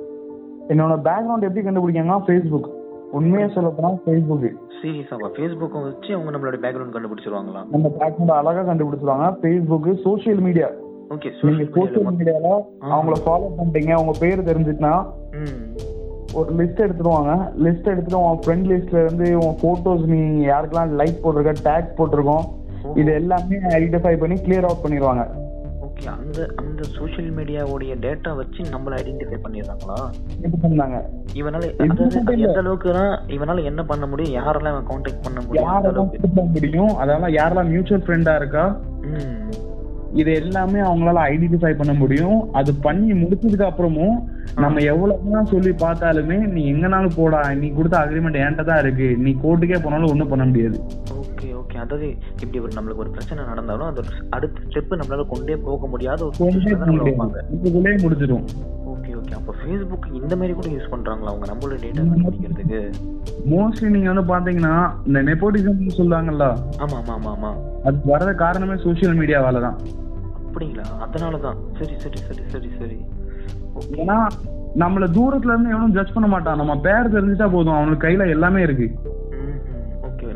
என்னோட பேக்ரவுண்ட் எப்படி கண்டுபிடிக்காங்கன்னா ஃபேஸ்புக் உண்மையா சொல்ல போனா ஃபேஸ்புக் சீரியஸாவா வச்சு அவங்க நம்மளோட பேக்ரவுண்ட் கண்டுபிடிச்சிருவாங்களா? நம்ம பேக்ரவுண்ட் அழகா கண்டுபிடிச்சிருவாங்க. Facebook social media okay social மீடியால அவங்கள ஃபாலோ பண்ணிட்டீங்க உங்க பேர் தெரிஞ்சுச்சுன்னா ம். ஒரு லிஸ்ட் எடுத்துருவாங்க லிஸ்ட் எடுத்துட்டு உன் ஃப்ரெண்ட் லிஸ்ட்ல இருந்து உன் போட்டோஸ் நீ யாருக்கெல்லாம் லைக் போட்டிருக்க டேக் போட்டிருக்கோம். இது எல்லாமே ஐடென்டிஃபை பண்ணி கிளியர் அவுட் பண்ணிடுவாங்க. ஓகே அந்த அந்த சோஷியல் மீடியாவுடைய டேட்டா வச்சு நம்மள ஐடென்டிஃபை பண்ணிடுறாங்களா? பண்ணாங்க இவனால அதாவது. எந்த அளவுக்குனா இவனால என்ன பண்ண முடியும்? யாரெல்லாம் இவன் காண்டாக்ட் பண்ண முடியும்? யாரெல்லாம் முடியும்? அதெல்லாம் யாரெல்லாம் மியூச்சுவல் ஃப்ரெண்டா இருக்கா? இது எல்லாமே அவங்களால ஐடென்டிஃபை பண்ண முடியும். அது பண்ணி முடிச்சதுக்கு அப்புறமும் நம்ம எவ்வளவுதான் சொல்லி பார்த்தாலுமே நீ எங்கனாலும் போடா நீ கொடுத்த அக்ரிமெண்ட் என்கிட்ட தான் இருக்கு. நீ கோர்ட்டுக்கே போனாலும் ஒண்ணும் பண்ண முடியாது. ஓகே அதாவது இப்படி ஒரு நம்மளுக்கு ஒரு பிரச்சனை நடந்தாலும் அது அடுத்த ஸ்டெப் நம்மளால கொண்டே போக முடியாத ஒரு முடிச்சிடும் ஓகே ஓகே அப்போ ஃபேஸ்புக் இந்த மாதிரி கூட யூஸ் பண்றாங்களா அவங்க நம்மளோட டேட்டா கண்டுபிடிக்கிறதுக்கு? மோஸ்ட்லி நீங்க வந்து பாத்தீங்கன்னா இந்த நெப்போட்டிசம் சொல்லுவாங்கல்ல? ஆமா ஆமா ஆமா ஆமா. அதுக்கு வர்ற காரணமே சோஷியல் மீடியாவால தான் அப்படிங்களா? அதனால தான் சரி சரி சரி சரி. சரி ஏன்னா நம்மள தூரத்துல இருந்து எவனும் ஜட்ஜ் பண்ண மாட்டான். நம்ம பேர் தெரிஞ்சுட்டா போதும். அவனுக்கு கையில எல்லாமே இருக்கு.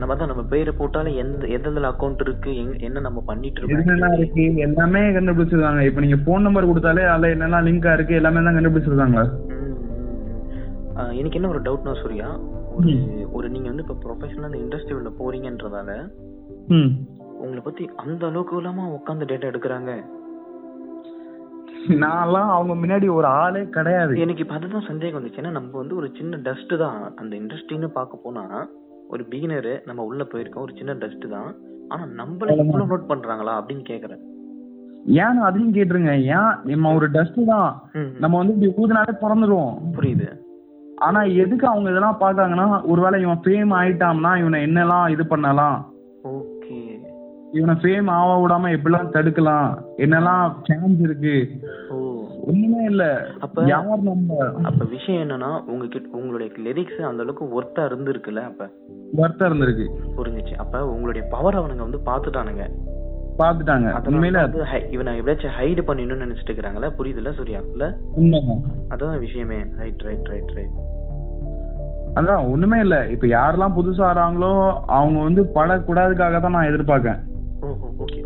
நம்ம தான் நம்ம பேரை போட்டாலே எந்த எந்தெந்த அக்கௌண்ட் இருக்கு என்ன நம்ம பண்ணிட்டு இருக்கோம் இருக்கு எல்லாமே கண்டுபிடிச்சிருக்காங்க. இப்ப நீங்க போன் நம்பர் கொடுத்தாலே அதுல என்னெல்லாம் லிங்கா இருக்கு எல்லாமே தான் கண்டுபிடிச்சிருக்காங்க. ம், ம், ம். ஆ, எனக்கு என்ன ஒரு டவுட்னா சூர்யா ஒரு ஒரு நீங்க வந்து இப்ப ப்ரொஃபஷனல் அந்த இண்டஸ்ட்ரியில போறீங்கன்றதால ம். உங்களை பத்தி அந்த அளவுக்கு இல்லாம உட்காந்து டேட்டா எடுக்கிறாங்க. நான்லாம் அவங்க முன்னாடி ஒரு ஆளே கிடையாது. எனக்கு இப்ப அதுதான் சந்தேகம் வந்துச்சு. ஏன்னா நம்ம வந்து ஒரு சின்ன டஸ்ட் தான். அந்த இண்டஸ்ட்ரின்னு பார்க்க போனா ஒரு பிகினரு நம்ம உள்ள போயிருக்கோம். ஒரு சின்ன டஸ்ட் தான். ஆனா நம்மள இவ்வளவு நோட் பண்றாங்களா அப்படின்னு கேக்குறேன். ஏன் அதையும் கேட்டுருங்க? ஏன் நம்ம ஒரு டஸ்ட் தான். நம்ம வந்து இப்படி ஊதுனாலே பிறந்துருவோம் புரியுது. ஆனா எதுக்கு அவங்க இதெல்லாம் பாக்காங்கன்னா ஒருவேளை இவன் ஃபேம் ஆயிட்டான்னா இவனை என்னெல்லாம் இது பண்ணலாம்? ஓகே. இவனை ஃபேம் ஆக விடாம எப்படிலாம் தடுக்கலாம்? என்னெல்லாம் சான்ஸ் இருக்கு? ஒண்ணுமே இல்ல. அப்ப யார் நம்ம? அப்ப விஷயம் என்னன்னா உங்ககிட்ட உங்களுடைய லிரிக்ஸ் அந்த அளவுக்கு ஒர்த்தா இருந்திருக்குல்ல அப்ப? வருத்தம் இருந்திருக்கு. புரிஞ்சுச்சு. அப்ப உங்களுடைய பவர் அவனுங்க வந்து பாத்துட்டானுங்க. பாத்துட்டாங்க. உண்மையில இவனை எப்படியாச்சும் ஹைடு பண்ணிடணும்னு நினைச்சிட்டு இருக்காங்களா புரியுதுல்ல சூர்யா? இல்ல? அதான் விஷயமே. ரைட் ரைட் ரைட் ரைட் அதான் ஒண்ணுமே இல்ல. இப்ப யாரெல்லாம் புதுசா வராங்களோ அவங்க வந்து படக்கூடாதுக்காக தான் நான் எதிர்பார்க்கேன். ஓகே.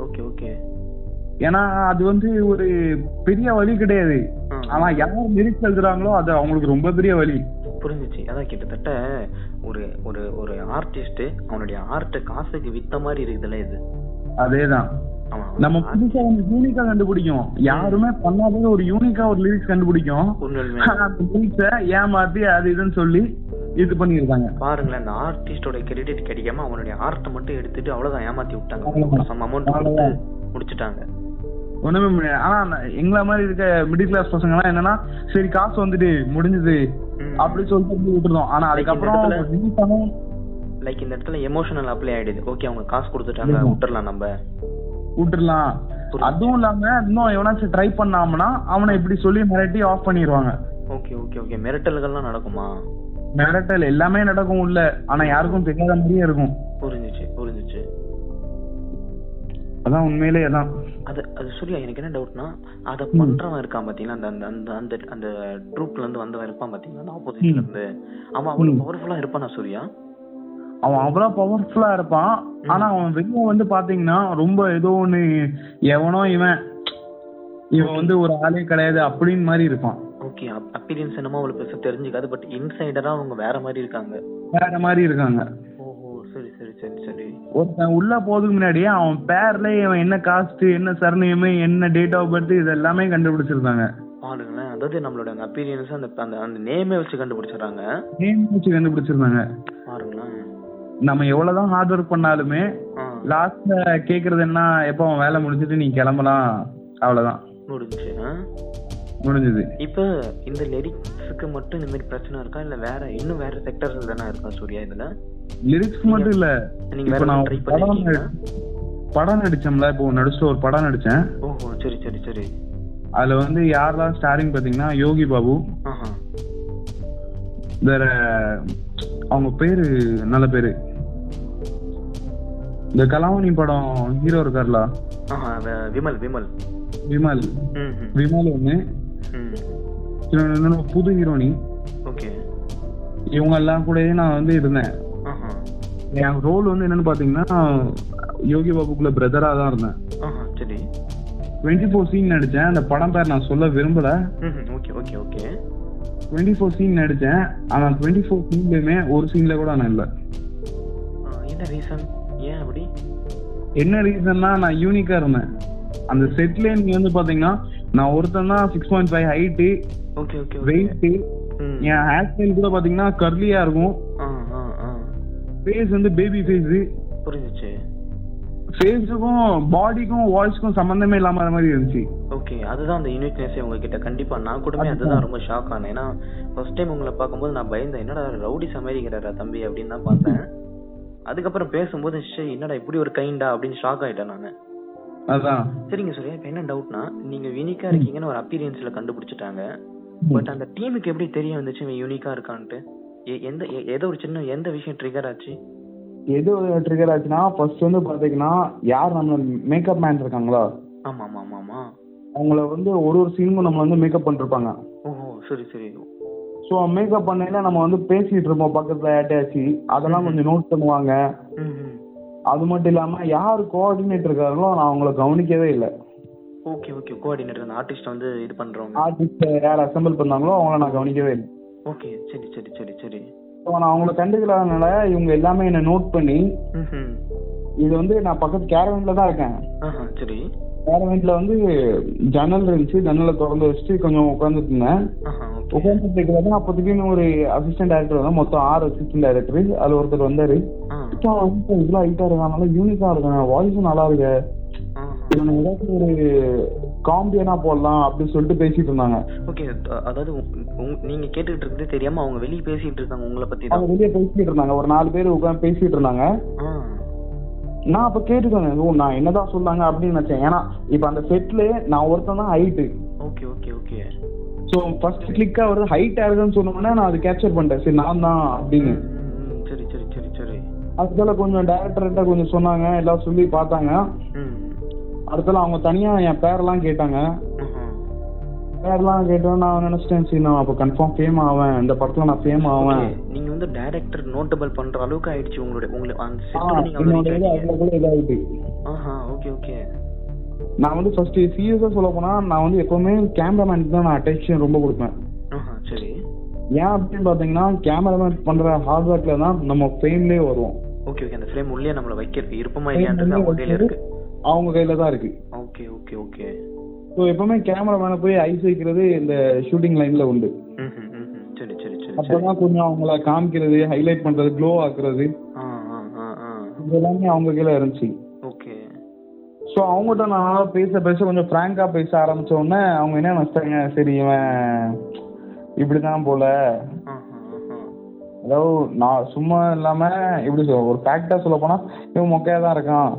ஏன்னா அது வந்து ஒரு பெரிய வழி கிடையாது. ஆனா யார் லிரிக்ஸ் எழுதுறாங்களோ அது அவங்களுக்கு ரொம்ப பெரிய வழி. புரிஞ்சுச்சு. அதான் கிட்டத்தட்ட ஒரு ஒரு ஒரு ஆர்டிஸ்ட் அவனுடைய ஆர்ட்டை காசுக்கு வித்த மாதிரி இருக்குதுல்ல இது. அதேதான். நம்ம புதுசா ஒன்று யூனிக்கா கண்டுபிடிக்கும். யாருமே பண்ணாதது ஒரு யூனிக்கா ஒரு லிரிக்ஸ் கண்டுபிடிக்கும். லிரிக்ஸ ஏமாத்தி அது இதுன்னு சொல்லி இது பண்ணிருக்காங்க பாருங்களேன் அந்த ஆர்டிஸ்டோட கிரெடிட் கிடைக்காம அவனுடைய ஆர்ட்டை மட்டும் எடுத்துட்டு அவ்வளவுதான் ஏமாத்தி விட்டாங்க. அமௌண்ட். முடிச்சிட்டாங்க. ஒண்ணுமே முடியாது. ஆனா எங்கள மாதிரி இருக்க மிடில் கிளாஸ் பசங்க எல்லாம் என்னன்னா சரி காசு வந்துட்டு முடிஞ்சது. அப்படி சொல்லிட்டு விட்டுருந்தோம் ஆனா அதுக்கப்புறம் லைக் இந்த இடத்துல எமோஷனல் அப்ளை ஆயிடுது. ஓகே அவங்க காசு கொடுத்துட்டாங்க. விட்டுறலாம் நம்ம. விட்டுறலாம். புரியுது. அதுவும் இல்லாம இன்னும் எவனாச்சும் ட்ரை பண்ணாமனா அவனை இப்படி சொல்லி மிரட்டி ஆஃப் பண்ணிடுவாங்க ஓகே ஓகே ஓகே மிரட்டல்கள்லாம் நடக்குமா? மிரட்டல் எல்லாமே நடக்கும் உள்ள. ஆனா யாருக்கும் தெரியாத மாதிரியே இருக்கும். புரிஞ்சுச்சு புரிஞ்சுச்சு. அதான் உண்மையிலே அதான். அது அது சூர்யா எனக்கு என்ன டவுட்னா அத பண்றவன் இருக்கான் பாத்தீங்களா? அந்த அந்த அந்த அந்த ட்ரூப்ல இருந்து வந்தவன் இருப்பான் பாத்தீங்களா? அந்த ஆப்போசிட்ல இருந்து. அவன் அவ்வளவு பவர்ஃபுல்லா இருப்பானா சூர்யா? அவன் அவ்வளவு பவர்ஃபுல்லா இருப்பான். ஆனா அவன் வெளிய வந்து பாத்தீங்கன்னா ரொம்ப ஏதோ ஒண்ணு எவனோ இவன் இவன் வந்து ஒரு ஆளே கிடையாது அப்படின்னு மாதிரி இருப்பான். ஓகே அப்பீரியன்ஸ் என்னமோ அவளுக்கு பெருசா தெரிஞ்சுக்காது பட் இன்சைடரா அவங்க வேற மாதிரி இருக்காங்க. வேற மாதிரி இருக்காங்க. ஒருத்தன் உள்ள போறதுக்கு முன்னாடியே அவன் பேர்ல இவன் என்ன காஸ்ட் என்ன சர்நேம் என்ன டேட் ஆஃப் பர்த் இது எல்லாமே கண்டுபிடிச்சிருக்காங்க பாருங்களேன் அதாவது நம்மளோட அந்த அப்பீரியன்ஸ் அந்த அந்த அந்த நேமே வச்சு கண்டுபிடிச்சிடறாங்க. நேம் வச்சு கண்டுபிடிச்சிருந்தாங்க. பாருங்களேன் நம்ம எவ்வளவுதான் ஹார்ட் ஒர்க் பண்ணாலுமே லாஸ்ட்ல கேக்குறது என்ன எப்போ அவன் வேலை முடிஞ்சிட்டு நீ கிளம்பலாம் அவ்வளவுதான். முடிஞ்சுச்சு? முடிஞ்சது. இப்ப இந்த லிரிக்ஸுக்கு மட்டும் இந்த மாதிரி பிரச்சனை இருக்கா? இல்ல வேற இன்னும் வேற செக்டர்ஸ் தானே இருக்கா சூர்யா இதுல? லிரிக்ஸ் மட்டும் இல்ல. நீங்க வேற நான் ட்ரை நடி- படம் நடிச்சோம்ல இப்போ நடிச்சுட்டு ஒரு படம் நடிச்சேன். ஓஹோ சரி சரி சரி. அதுல வந்து யாரெல்லாம் ஸ்டாரிங் பாத்தீங்கன்னா யோகி பாபு வேற அவங்க பேரு நல்ல பேரு. இந்த கலாவணி படம் ஹீரோ இருக்கார்ல. விமல் விமல். விமல். விமல் ஒண்ணு. புது ஹீரோனி. ஓகே இவங்க எல்லாம் கூடயே நான் வந்து இருந்தேன். என் ரோல் வந்து என்னன்னு பாத்தீங்கன்னா யோகி பாபுக்குள்ள பிரதரா தான் இருந்தேன். சரி. டுவெண்ட்டி ஃபோர் சீன் நடிச்சேன். அந்த படம் பேர் நான் சொல்ல விரும்பல. Okay okay okay twenty four scene நடிச்சேன். ஆனா டுவெண்ட்டி ஃபோர் சீன்லயுமே ஒரு சீன்ல கூட நான் இல்லை. என்ன ரீசன் ஏன் அப்படி? என்ன ரீசன்னா நான் யூனிக்கா இருந்தேன். அந்த செட்ல நீங்க வந்து பாத்தீங்கன்னா நான் ஒருத்தன் தான் six point five height okay okay okay wait ம். என் ஹேர் ஸ்டைல் கூட பாத்தீங்கன்னா கர்லியா இருக்கும். ஃபேஸ் வந்து பேபி ஃபேஸ் புரிஞ்சுச்சு. ஃபேஸுக்கும் பாடிக்கும் வாய்ஸ்க்கும் சம்பந்தமே இல்லாம மாதிரி இருந்துச்சு. ஓகே அதுதான் அந்த யூனிக்னஸே உங்ககிட்ட கண்டிப்பா. நான் கூடமே அதுதான். ரொம்ப ஷாக் ஆனேன். ஏன்னா ஃபர்ஸ்ட் டைம் உங்களை பார்க்கும்போது நான் பயந்தேன். என்னடா ரவுடி சமைக்கிறாரா தம்பி அப்படின்னு தான் பார்த்தேன். அதுக்கப்புறம் பேசும்போது என்னடா இப்படி ஒரு கைண்டா அப்படின்னு ஷாக் ஆயிட்டேன் நான். அதான். சரிங்க சூர்யா இப்போ என்ன டவுட்னா நீங்க யூனிக்கா இருக்கீங்கன்னு ஒரு அப்பீரியன்ஸ்ல கண்டுபிடிச்சிட்டாங்க. பட் அந்த டீமுக்கு எப்படி தெரிய வந்துச்சு இவன் யூனிக்கா இருக்கான்ட்டு? எந்த ஏதோ ஒரு சின்ன எந்த விஷயம் ட்ரிகர் ஆச்சு? எது ட்ரிகர் ஆச்சுன்னா ஃபர்ஸ்ட் வந்து பாத்தீங்கன்னா யார் நம்ம மேக்கப் மேன் இருக்காங்களா? ஆமா ஆமா ஆமா ஆமா அவங்கள வந்து ஒரு ஒரு சீனுக்கும் நம்ம வந்து மேக்கப் பண்ணிருப்பாங்க. ஓஹோ சரி சரி. ஸோ மேக்கப் பண்ணையில நம்ம வந்து பேசிட்டு இருப்போம் பக்கத்துல யார்ட்டையாச்சு அதெல்லாம் கொஞ்சம் நோட் பண்ணுவாங்க. அது மட்டும் இல்லாம யார் கோஆர்டினேட்டர் இருக்காங்களோ நான் அவங்கள கவனிக்கவே இல்லை. ஓகே ஓகே கோஆர்டினேட்டர் அந்த ஆர்டிஸ்ட் வந்து இது பண்றவங்க. ஆர்டிஸ்ட் யார் அசெம்பிள் பண்ணாங்களோ அவங்கள நான் கவனிக்கவே இல்லை. ஓகே சரி சரி சரி சரி. ஸோ நான் அவங்கள கண்டுக்கலாதனால இவங்க எல்லாமே என்னை நோட் பண்ணி. இது வந்து நான் பக்கத்து கேரவன்ல தான் இருக்கேன். ஆஹா சரி கேரவன்ல வந்து ஜன்னல் இருந்துச்சு. ஜன்னலை திறந்து வச்சுட்டு கொஞ்சம் உட்காந்துட்டு இருந்தேன். உட்காந்துட்டு இருக்கிறது அப்போ திடீர்னு ஒரு அசிஸ்டன்ட் டைரக்டர் வந்து மொத்தம் ஆறு அசிஸ்டன்ட் டைரக்டர் அதுல ஒருத்தர் வந்தாரு. இப்போ வந்து இவ்வளோ ஹைட்டா இருக்கானால யூனிக்கா இருக்காங்க வாய்ஸும் நல்லா இருக்கு. ஏதாச்சும் ஒரு காமெடியனா போடலாம் அப்படின்னு சொல்லிட்டு பேசிட்டு இருந்தாங்க. ஓகே அதாவது நீங்க கேட்டுக்கிட்டு இருக்கிறது தெரியாம அவங்க வெளிய பேசிட்டு இருக்காங்க உங்களை பத்தி அவங்க வெளியே பேசிட்டு இருந்தாங்க. ஒரு நாலு பேர் உட்காந்து பேசிட்டு இருந்தாங்க. நான் அப்ப கேட்டுக்கோங்க. ஓ நான் என்னதான் சொன்னாங்க அப்படின்னு நினைச்சேன். ஏன்னா இப்ப அந்த செட்ல நான் ஒருத்தன் தான் height okay okay okay so first கிளிக்கா வருது ஹைட் ஆகுதுன்னு சொன்னோன்னே நான் அது கேப்சர் பண்ணிட்டேன். சரி நான் தான் அப்படின்னு. சரி சரி சரி சரி. அதுக்குள்ள கொஞ்சம் டேரக்டர்கிட்ட கொஞ்சம் சொன்னாங்க. எல்லாம் சொல்லி பார்த்தாங்க. அடுத்தல அவங்க தனியா என் பேரெல்லாம் கேட்டாங்க. ஆஹா. பேரெல்லாம் கேட்டோம் நான் நினைச்சிட்டேன் சரி நான் அப்போ கன்ஃபார்ம் ஃபேம் ஆவேன். இந்த படத்துல நான் ஃபேம் ஆவேன். நீங்க வந்து டைரக்டர் நோட்டபிள் பண்ற அளவுக்கு ஆயிடுச்சு உங்களுடைய உங்களுக்கு அந்த செட்டோட நீங்க அவ்வளவு இதாயிட்டு. ஆஹா ஓகே ஓகே நான் வந்து ஃபர்ஸ்ட் சீரியஸா சொல்ல போனா நான் வந்து எப்பவுமே கேமராமேனுக்கு தான் நான் அட்டென்ஷன் ரொம்ப கொடுப்பேன். சரி. ஏன் அப்படின்னு பாத்தீங்கன்னா கேமராமேன் பண்ற ஹார்ட் ஒர்க்ல தான் நம்ம ஃபேம்லயே வருவோம். ஓகே ஓகே அந்த ஃப்ரேம் உள்ளே நம்மள வைக்கிறது இருப்பமா இல்லையான்றது அவங்க கையில இருக்கு. அவங்க கையில தான் இருக்கு. ஓகே ஓகே ஓகே ஸோ எப்பவுமே கேமராமேனை போய் ஐஸ் வைக்கிறது இந்த ஷூட்டிங் லைன்ல உண்டு. அப்பதான் கொஞ்சம் அவங்கள காமிக்கிறது ஹைலைட் பண்றது க்ளோ ஆக்குறது. ஆ ஆ ஆ ஆ. இது எல்லாமே அவங்க கையில இருந்துச்சு. ஓகே. ஸோ அவங்ககிட்ட நான் பேச பேச கொஞ்சம் ஃப்ராங்கா பேச ஆரம்பிச்ச உடனே அவங்க என்ன நினைச்சாங்க சரி இவன் இப்படிதான் போல. அதாவது நான் சும்மா இல்லாம எப்படி சொல்ல ஒரு ஃபேக்டா சொல்ல போனா இவன் மொக்கையா தான் இருக்கான்.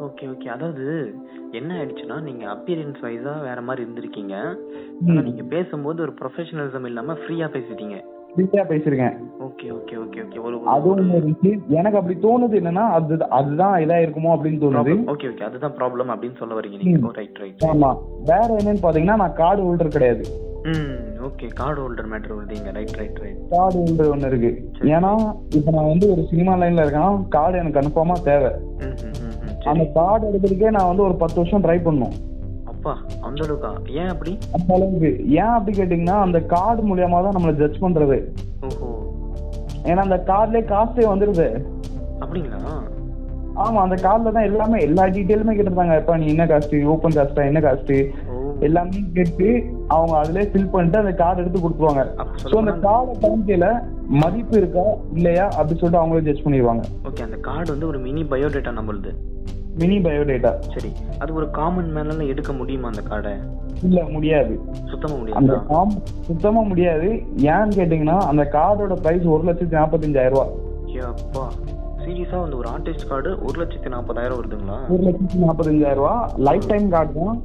Okay okay. அதாவது என்ன ஆயிடுச்சுன்னா நீங்க அப்பியரன்ஸ் வைஸா வேற மாதிரி இருந்திருக்கீங்க. நீங்க பேசும்போது ஒரு ப்ரொஃபஷனலிசம் இல்லாம ஃப்ரீயா பேசிட்டீங்க. ஃப்ரீயா பேசியிருக்கேன். ஓகே ஓகே ஓகே ஓகே ஒரு அது ஒண்ணு இருந்துச்சு எனக்கு அப்படி தோணுது என்னன்னா அது அதுதான் இதா இருக்குமோ அப்படின்னு தோணுது. ஓகே ஓகே அதுதான் ப்ராப்ளம் அப்படின்னு சொல்ல வரீங்க நீங்க. ரைட் ரைட் ஆமா. வேற என்னன்னு பாத்தீங்கன்னா நான் கார்டு ஹோல்டர் கிடையாது. ம் ஓகே கார்டு ஹோல்டர் மேட்டர் வருதுங்க. Right right right card holder ஒண்ணு இருக்கு. ஏன்னா இப்ப நான் வந்து ஒரு சினிமா லைன்ல இருக்கேன்னா கார்டு எனக்கு கன்ஃபார்மா தேவை. அந்த கார்டு எடுக்கிறதுக்கே நான் வந்து ஒரு பத்து வருஷம் ட்ரை பண்ணணும். அப்பா அந்த அளவுக்கா? ஏன் அப்படி? அந்த அளவுக்கு. ஏன் அப்படி கேட்டீங்கன்னா அந்த கார்டு மூலியமா தான் நம்மள ஜட்ஜ் பண்றது. ஓஹோ. ஏன்னா அந்த கார்டுலயே காசே வந்துருது. அப்படிங்களா? ஆமா அந்த கார்டுல தான் எல்லாமே எல்லா டீட்டெயிலுமே கேட்டிருந்தாங்க. எப்ப நீ என்ன காஸ்ட்? ஓப்பன் காஸ்டா என்ன காஸ்ட்? எல்லாமே கேட்டு அவங்க அதுலயே ஃபில் பண்ணிட்டு அந்த கார்டு எடுத்து கொடுத்துருவாங்க. ஸோ அந்த கார்டை காமிக்கையில மதிப்பு இருக்கா? இல்லையா? அப்படி சொல்லிட்டு அவங்களே ஜட்ஜ் பண்ணிடுவாங்க. ஓகே அந்த கார்டு வந்து ஒரு மினி பயோடேட்டா நம்மளுது. Mini biodata. சரி. அது ஒரு காமன் மேனால எடுக்க முடியுமா அந்த கார்டை? இல்ல முடியாது. சுத்தமா அந்த முடியாதா ஃபார்ம் சுத்தமா முடியாது. ஏன்னு கேட்டீங்கன்னா அந்த கார்டோட பிரைஸ் ஒரு லட்சத்தி நாற்பத்தஞ்சாயிரம் ரூபாய் அப்பா. சீரியஸா வந்து ஒரு ஆர்டிஸ்ட் கார்டு ஒரு லட்சத்தி நாற்பதாயிரம் வருதுங்களா? ஒரு லட்சத்தி நாற்பத்தஞ்சாயிரம் ரூபாய் லைஃப் டைம் கார்டு தான்.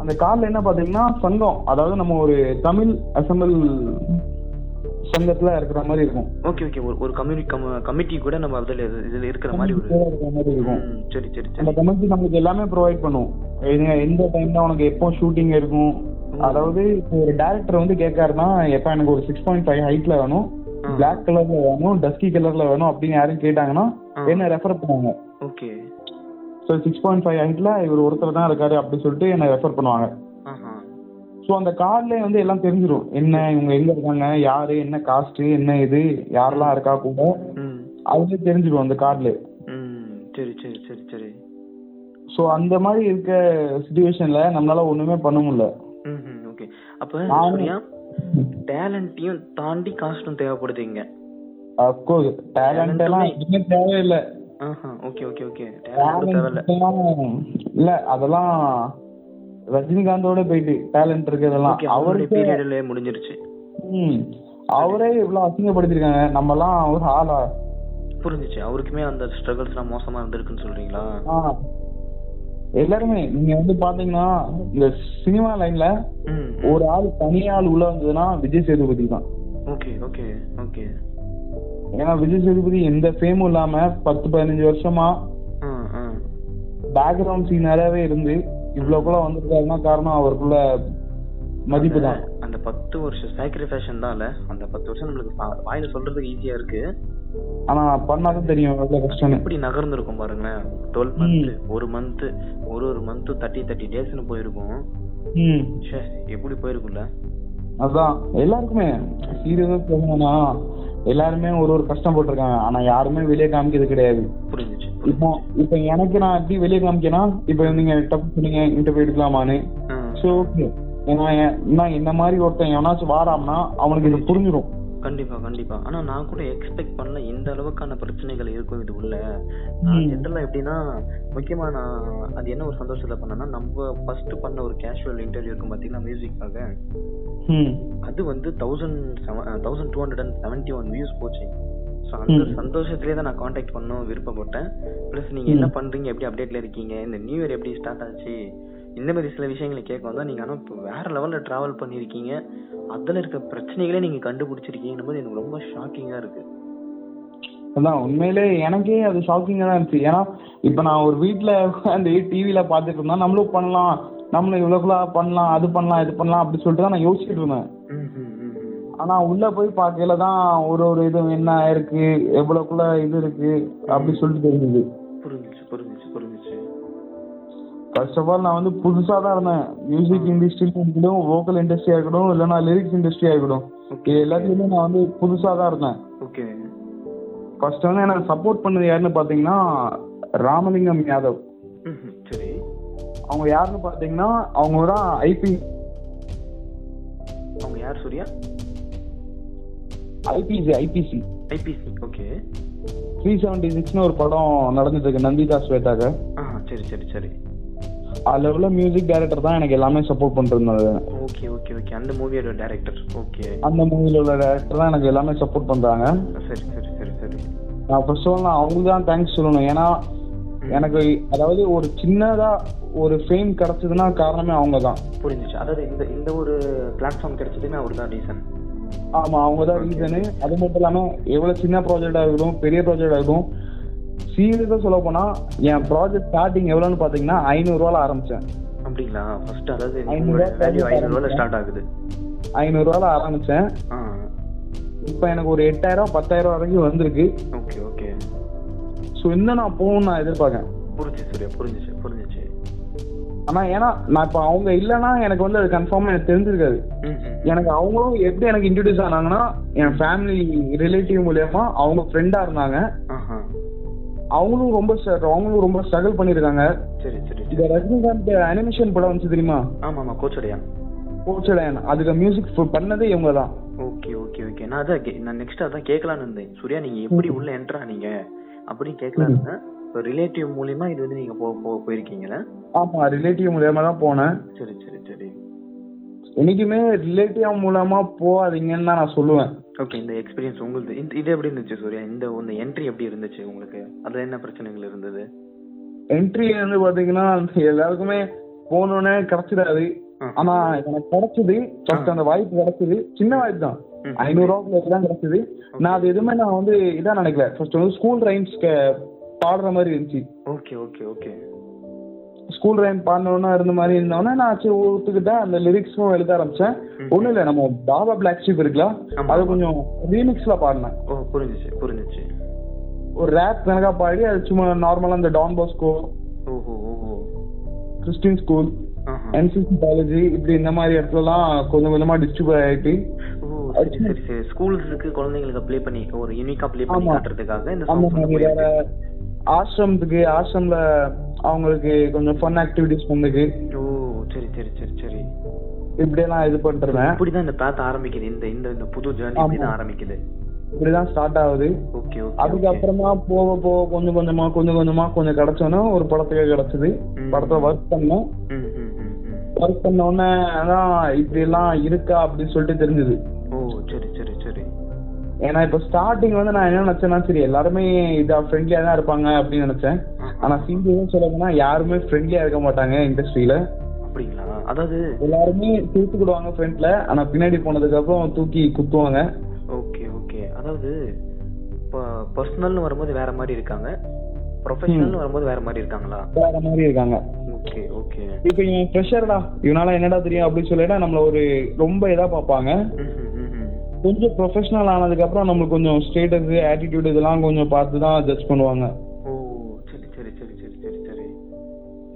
அந்த கார்டுல என்ன பாத்தீங்கன்னா சங்கம். அதாவது நம்ம ஒரு தமிழ் அசம்பிள் சங்கத்துல இருக்கிற மாதிரி இருக்கும். ஓகே ஓகே ஒரு ஒரு கம்யூனி கமிட்டி கூட நம்ம அதுல இதுல இருக்கிற மாதிரி ஒரு இருக்கிற மாதிரி இருக்கும். சரி சரி அந்த கமிட்டி நமக்கு எல்லாமே ப்ரொவைட் எங்க- எந்த டைம்ல உனக்கு எப்போ ஷூட்டிங் இருக்கும்? அதாவது இப்போ ஒரு டேரக்டர் வந்து கேட்காருன்னா எப்ப எனக்கு ஒரு சிக்ஸ் பாயிண்ட் ஃபைவ் ஹைட்ல வேணும். பிளாக் கலர்ல வேணும் டஸ்கி கலர்ல வேணும் அப்படின்னு யாரும் கேட்டாங்கன்னா. என்ன ரெஃபர் பண்ணுவாங்க. Okay so six point five ஹைட்ல இவர் ஒருத்தர் தான் இருக்காரு அப்படின்னு சொல்லிட்டு என்ன ரெஃபர் பண்ணுவாங்க. ஸோ அந்த கார்ட்லயே வந்து எல்லாம் தெரிஞ்சிடும் என்ன இவங்க எங்க இருக்காங்க யாரு என்ன காஸ்ட் என்ன இது யாரெல்லாம் இருக்கா கூட. அதுலயே தெரிஞ்சிடும் அந்த கார்ட்ல ம். சரி சரி சரி சரி. ஸோ அந்த மாதிரி இருக்க சுச்சுவேஷன்ல நம்மளால ஒண்ணுமே பண்ண முடியல. ஓகே அப்ப டேலண்ட்டையும் தாண்டி காஸ்டும் தேவைப்படுதுங்க அப்கோர்ஸ் டேலண்ட் எல்லாம் எதுவுமே தேவையில்லை. ஓகே ஓகே ஓகே டேலண்ட் தேவையில்ல. இல்ல. அதெல்லாம் ரஜினிகாந்தோட போயிட்டு டேலண்ட் இருக்கிறதெல்லாம் அவருடைய முடிஞ்சிருச்சு. ம், அவரே இவ்வளவு அசிங்கப்படுத்திருக்காங்க. நம்ம எல்லாம் ஒரு ஆளா? புரிஞ்சுச்சு. அவருக்குமே அந்த ஸ்ட்ரகிள்ஸ்லாம் மோசமா இருந்திருக்குன்னு சொல்றீங்களா. எல்லாருமே நீங்க வந்து பாத்தீங்கன்னா இந்த சினிமா லைன்ல ஒரு ஆள் தனியாள் உள்ள வந்ததுன்னா விஜய் சேதுபதி தான். Okay okay okay. ஏன்னா விஜய் சேதுபதி எந்த ஃபேமும் இல்லாம பத்து பதினஞ்சு வருஷமா பேக்ரவுண்ட் சீன் நிறையவே இருந்து இவ்வளவுக்குள்ள வந்திருக்காருன்னா காரணம் அவருக்குள்ள மதிப்பு தான். அந்த- பத்து வருஷம் சாக்ரிஃபேஷன் தான்ல அந்த பத்து வருஷம் நம்மளுக்கு வாயில சொல்றதுக்கு ஈஸியா இருக்கு. ஆனா பண்ணாதான் தெரியும் எவ்வளவு கஷ்டம்னு. எப்படி நகர்ந்துருக்கும் பாருங்களேன். டுவெல் மந்த் ஒரு மந்த் ஒரு ஒரு மந்த் தேர்ட்டி தேர்ட்டி டேஸ்னு போயிருக்கும். எப்படி போயிருக்கும்ல? அதான் எல்லாருக்குமே. சீரியஸா சொல்லணும்னா எல்லாருமே ஒரு ஒரு கஷ்டம் போட்டிருக்காங்க. ஆனா யாருமே வெளியே காமிக்கிறது கிடையாது. இப்போ இப்போ எனக்கு நான் எப்படி வெளியே காமிக்கனா இப்போ நீங்க டப்பு சொன்னீங்க இன்டர்வியூ எடுக்கலாமான்னு. ஸோ ஓகே நான் என்ன மாதிரி ஒருத்தன் எவனாச்சும் வாராம்னா அவனுக்கு இது புரிஞ்சிடும் கண்டிப்பா கண்டிப்பா. ஆனா நான் கூட எக்ஸ்பெக்ட் பண்ணல இந்த அளவுக்கான பிரச்சனைகள் இருக்கும் இது உள்ள. நான் எப்படின்னா முக்கியமா நான் அது என்ன ஒரு சந்தோஷத்துல பண்ணேன்னா நம்ம ஃபர்ஸ்ட் பண்ண ஒரு கேஷுவல் இன்டர்வியூ இருக்கும் பாத்தீங்கன்னா மியூசிக்காக அது வந்து thousand thousand two hundred and seventy one views போச்சு. ஸோ அந்த ம். சந்தோஷத்திலே தான் நான் காண்டாக்ட் பண்ணணும் விருப்பப்பட்டேன். ப்ளஸ் நீங்க என்ன பண்றீங்க எப்படி அப்டேட்ல இருக்கீங்க இந்த நியூ இயர் எப்படி ஸ்டார்ட் ஆச்சு இந்த மாதிரி சில விஷயங்களை கேட்க வந்தா நீங்க ஆனா இப்போ வேற லெவல்ல டிராவல் பண்ணிருக்கீங்க அதுல இருக்க பிரச்சனைகளே நீங்க கண்டுபிடிச்சிருக்கீங்க போது எனக்கு ரொம்ப ஷாக்கிங்கா இருக்கு. அதான் உண்மையிலே எனக்கே அது ஷாக்கிங்கா தான் இருந்துச்சு. ஏன்னா இப்ப நான் ஒரு வீட்ல உட்காந்து டிவில பாத்துட்டு இருந்தா நம்மளும் பண்ணலாம். நம்மளும் இவ்வளவுக்குள்ள பண்ணலாம் அது பண்ணலாம் இது பண்ணலாம் அப்படி சொல்லிட்டு தான் நான் யோசிச்சுட்டு இருந்தேன். ஆனா உள்ள போய் பார்க்கையில தான் ஒரு ஒரு இது என்ன இருக்கு எவ்வளவுக்குள்ள இது இருக்கு அப்படி சொல்லிட்டு தெரிஞ்சது. புரிஞ்சுச்சு புரிஞ்சுச்சு. ஃபர்ஸ்ட் ஆஃப் ஆல் நான் வந்து புதுசா தான் இருந்தேன். மியூசிக் இண்டஸ்ட்ரியிலும் இருக்கட்டும் வோக்கல் இண்டஸ்ட்ரியா இருக்கட்டும் இல்லைன்னா லிரிக்ஸ் இண்டஸ்ட்ரியா இருக்கட்டும். ஓகே இது எல்லாத்துலயுமே நான் வந்து புதுசா தான் இருந்தேன். ஓகே ஃபர்ஸ்ட் வந்து எனக்கு சப்போர்ட் பண்ணது யாருன்னு பாத்தீங்கன்னா ராமலிங்கம் யாதவ். சரி. அவங்க யாருன்னு பாத்தீங்கன்னா அவங்க தான் ஐபி அவங்க யார் Suriya? IPC IPC IPC okay three seventy சிக்ஸ்னு ஒரு படம் நடந்துட்டு இருக்கு நந்திதா ஸ்வேதாக்கு சரி சரி சரி. அதுல உள்ள மியூசிக் டைரக்டர் தான் எனக்கு எல்லாமே சப்போர்ட் பண்ணிருந்தாரு ஓகே ஓகே ஓகே அந்த மூவியோட டைரக்டர் ஓகே அந்த மூவில உள்ள டைரக்டர் தான் எனக்கு எல்லாமே சப்போர்ட் பண்றாங்க. சரி சரி சரி சரி. நான் ஃபர்ஸ்ட் ஆஃப் ஆல் நான் அவங்களுக்கு தான் தேங்க்ஸ் சொல்லணும். ஏன்னா எனக்கு அதாவது ஒரு சின்னதா ஒரு ஃபேம் கிடைச்சதுன்னா காரணமே அவங்க தான். புரிஞ்சுச்சு. அதாவது இந்த இந்த ஒரு பிளாட்ஃபார்ம் கிடைச்சதுமே அவர் தான் ரீசன் ஆமா அவங்க தான் ரீசனு அது மட்டும் இல்லாம எவ்வளவு சின்ன ப்ராஜெக்டா இருக்கட்டும் பெரிய ப்ராஜெக்டா இருக்கட்டும் சீரியஸா சொல்ல போனா என் ப்ராஜெக்ட் ஸ்டார்டிங் எவ்வளவுன்னு பாத்தீங்கன்னா ஐநூறு ரூபால ஆரம்பிச்சேன். அப்படிங்களா? ஃபர்ஸ்ட் அதாவது வேல்யூ salary ஐநூறு ரூபாய் ஸ்டார்ட் ஆகுது. ஐநூறு ரூபால ஆரம்பிச்சேன் இப்போ எனக்கு ஒரு எட்டாயிரம் பத்தாயிரம் வரைக்கும் வந்திருக்கு. Okay okay. ஸோ இன்னும் நான் போகணும்னு நான் எதிர்பார்க்கேன் புரிஞ்சுச்சு சூர்யா புரிஞ்சுச்சு புரிஞ்சுச்சு. ஆனா ஏன்னா நான் இப்போ அவங்க இல்லைன்னா எனக்கு வந்து அது கன்ஃபார்மா எனக்கு தெரிஞ்சிருக்காது. எனக்கு அவங்களும் எப்படி எனக்கு இன்ட்ரடியூஸ் ஆனாங்கன்னா என் ஃபேமிலி ரிலேட்டிவ் மூலியமா அவங்க ஃப்ரெண்டா இருந்தாங்க. அவங்களும் ரொம்ப அவங்களும் ரொம்ப ஸ்ட்ரகிள் பண்ணியிருக்காங்க. சரி சரி இந்த ரஜினிகாந்த் அனிமேஷன் படம் வந்துச்சு தெரியுமா? ஆமா ஆமா கோச்சடையா. கோச்சடையன். அதுக்கு மியூசிக் பண்ணதே இவங்க தான் ஓகே ஓகே ஓகே. நான் அதான் நான் நெக்ஸ்ட் அதான் கேட்கலான்னு இருந்தேன். சூர்யா நீங்க எப்படி உள்ள என்ட்ரா நீங்க? அப்படின்னு கேட்கலான்னு இருந்தேன். இப்போ ரிலேட்டிவ் மூலியமா இது வந்து நீங்க போ போ- போயிருக்கீங்களா? ஆமா ரிலேட்டிவ் மூலியமா தான் போனேன். சரி சரி சரி. என்னைக்குமே ரிலேட்டிவ் மூலமா போகாதீங்கன்னு தான் நான் சொல்லுவேன். ஓகே இந்த எக்ஸ்பீரியன்ஸ் உங்களுக்கு இந்த இது எப்படி இருந்துச்சு சூர்யா? இந்த இந்த என்ட்ரி எப்படி இருந்துச்சு உங்களுக்கு? அதுல என்ன பிரச்சனைகள் இருந்தது? என்ட்ரி வந்து பாத்தீங்கன்னா எல்லாருக்குமே போனோடனே கிடைச்சிடாது. ஆனா எனக்கு கிடைச்சது ஃபர்ஸ்ட் அந்த வாய்ப்பு கிடைச்சது. சின்ன வாய்ப்பு தான். ஐநூறு ரூபாய்க்குள்ள தான் கிடைச்சது. நான் அது எதுவுமே நான் வந்து இதா நினைக்கல. ஃபர்ஸ்ட் வந்து ஸ்கூல் ரைம்ஸ் பாடுற மாதிரி இருந்துச்சு. Okay okay okay school rhyme பாடினவனா இருந்த மாதிரி இருந்தவொடனே நான் சரி ஒத்துக்கிட்டேன் அந்த லிரிக்ஸும் எழுத ஆரம்பிச்சேன் ம். ஒன்றும் இல்லை நம்ம பாபா பிளாக் ஷீப் இருக்குல்ல. அது கொஞ்சம் ரீமிக்ஸ்ல பாடினேன் ஓ புரிஞ்சுச்சு புரிஞ்சுச்சு ஒரு ரேப் கணக்கா பாடி அது சும்மா நார்மலா இந்த Don Bosco Christian school. NCC college இப்படி இந்த மாதிரி இடத்துலலாம் கொஞ்சம் கொஞ்சமா டிஸ்ட்ரிபியூட் ஆயிட்டு ஸ்கூல்ஸுக்கு குழந்தைங்களுக்கு ப்ளே பண்ணி ஒரு யூனிக்கா ப்ளே பண்ணி. காட்டுறதுக்காக இந்த அந்த. ஆசிரமத்துக்கு ஆசிரம்ல அவங்களுக்கு கொஞ்சம் ஃபன் ஆக்டிவிட்டிஸ் பண்ணுக்கு ஓ சரி சரி சரி சரி. இப்படியெல்லாம் இது பண்ணிருந்தேன் இப்படிதான் இந்த பாத் ஆரம்பிக்குது. இந்த இந்த இந்த புது ஜேர்னி. இப்படிதான் ஆரம்பிக்குது. இப்படிதான் ஸ்டார்ட் ஆகுது. ஓகே ஓகே அதுக்கப்புறமா போக போக கொஞ்சம் கொஞ்சமா கொஞ்சம் கொஞ்சமா கொஞ்சம் கிடைச்சோன்னா ஒரு படத்துக்கு கிடைச்சது. படத்தை ஒர்க் பண்ணோம். ஒர்க் பண்ண உடனே அதான் இப்படி எல்லாம் இருக்கா அப்படின்னு சொல்லிட்டு தெரிஞ்சது. ஓ சரி ஏன்னா இப்ப ஸ்டார்டிங் வந்து நான் என்ன நினைச்சேன்னா சரி எல்லாருமே இதா ஃப்ரெண்ட்லியா தான் இருப்பாங்க அப்படின்னு நினைச்சேன். ஆனா சீரியஸா சொல்ல போனா யாருமே ஃப்ரெண்ட்லியா இருக்க மாட்டாங்க இண்டஸ்ட்ரியில அப்படிங்களா? அதாவது எல்லாருமே தூத்துக்கிடுவாங்க ஃப்ரண்ட்ல ஆனா பின்னாடி போனதுக்கு அப்புறம் தூக்கி குத்துவாங்க. Okay okay. அதாவது இப்போ பர்சனல்னு வரும்போது வேற மாதிரி இருக்காங்க. ப்ரொஃபஷனல்னு வரும்போது வேற மாதிரி இருக்காங்களா? வேற மாதிரி இருக்காங்க. Okay okay. இப்ப இவன் ஃப்ரெஷர்டா இவனால என்னடா தெரியும் அப்படின்னு சொல்லிட்டு நம்மள ஒரு ரொம்ப இதா பார்ப்பாங்க. கொஞ்சம் ப்ரொஃபஷனல் ஆனதுக்கு அப்புறம் நம்மளுக்கு கொஞ்சம் ஸ்டேட்டஸ் ஆட்டிடியூட் இதெல்லாம் கொஞ்சம் பார்த்து தான் ஜட்ஜ் பண்ணுவாங்க. ஓ சரி சரி சரி சரி சரி சரி.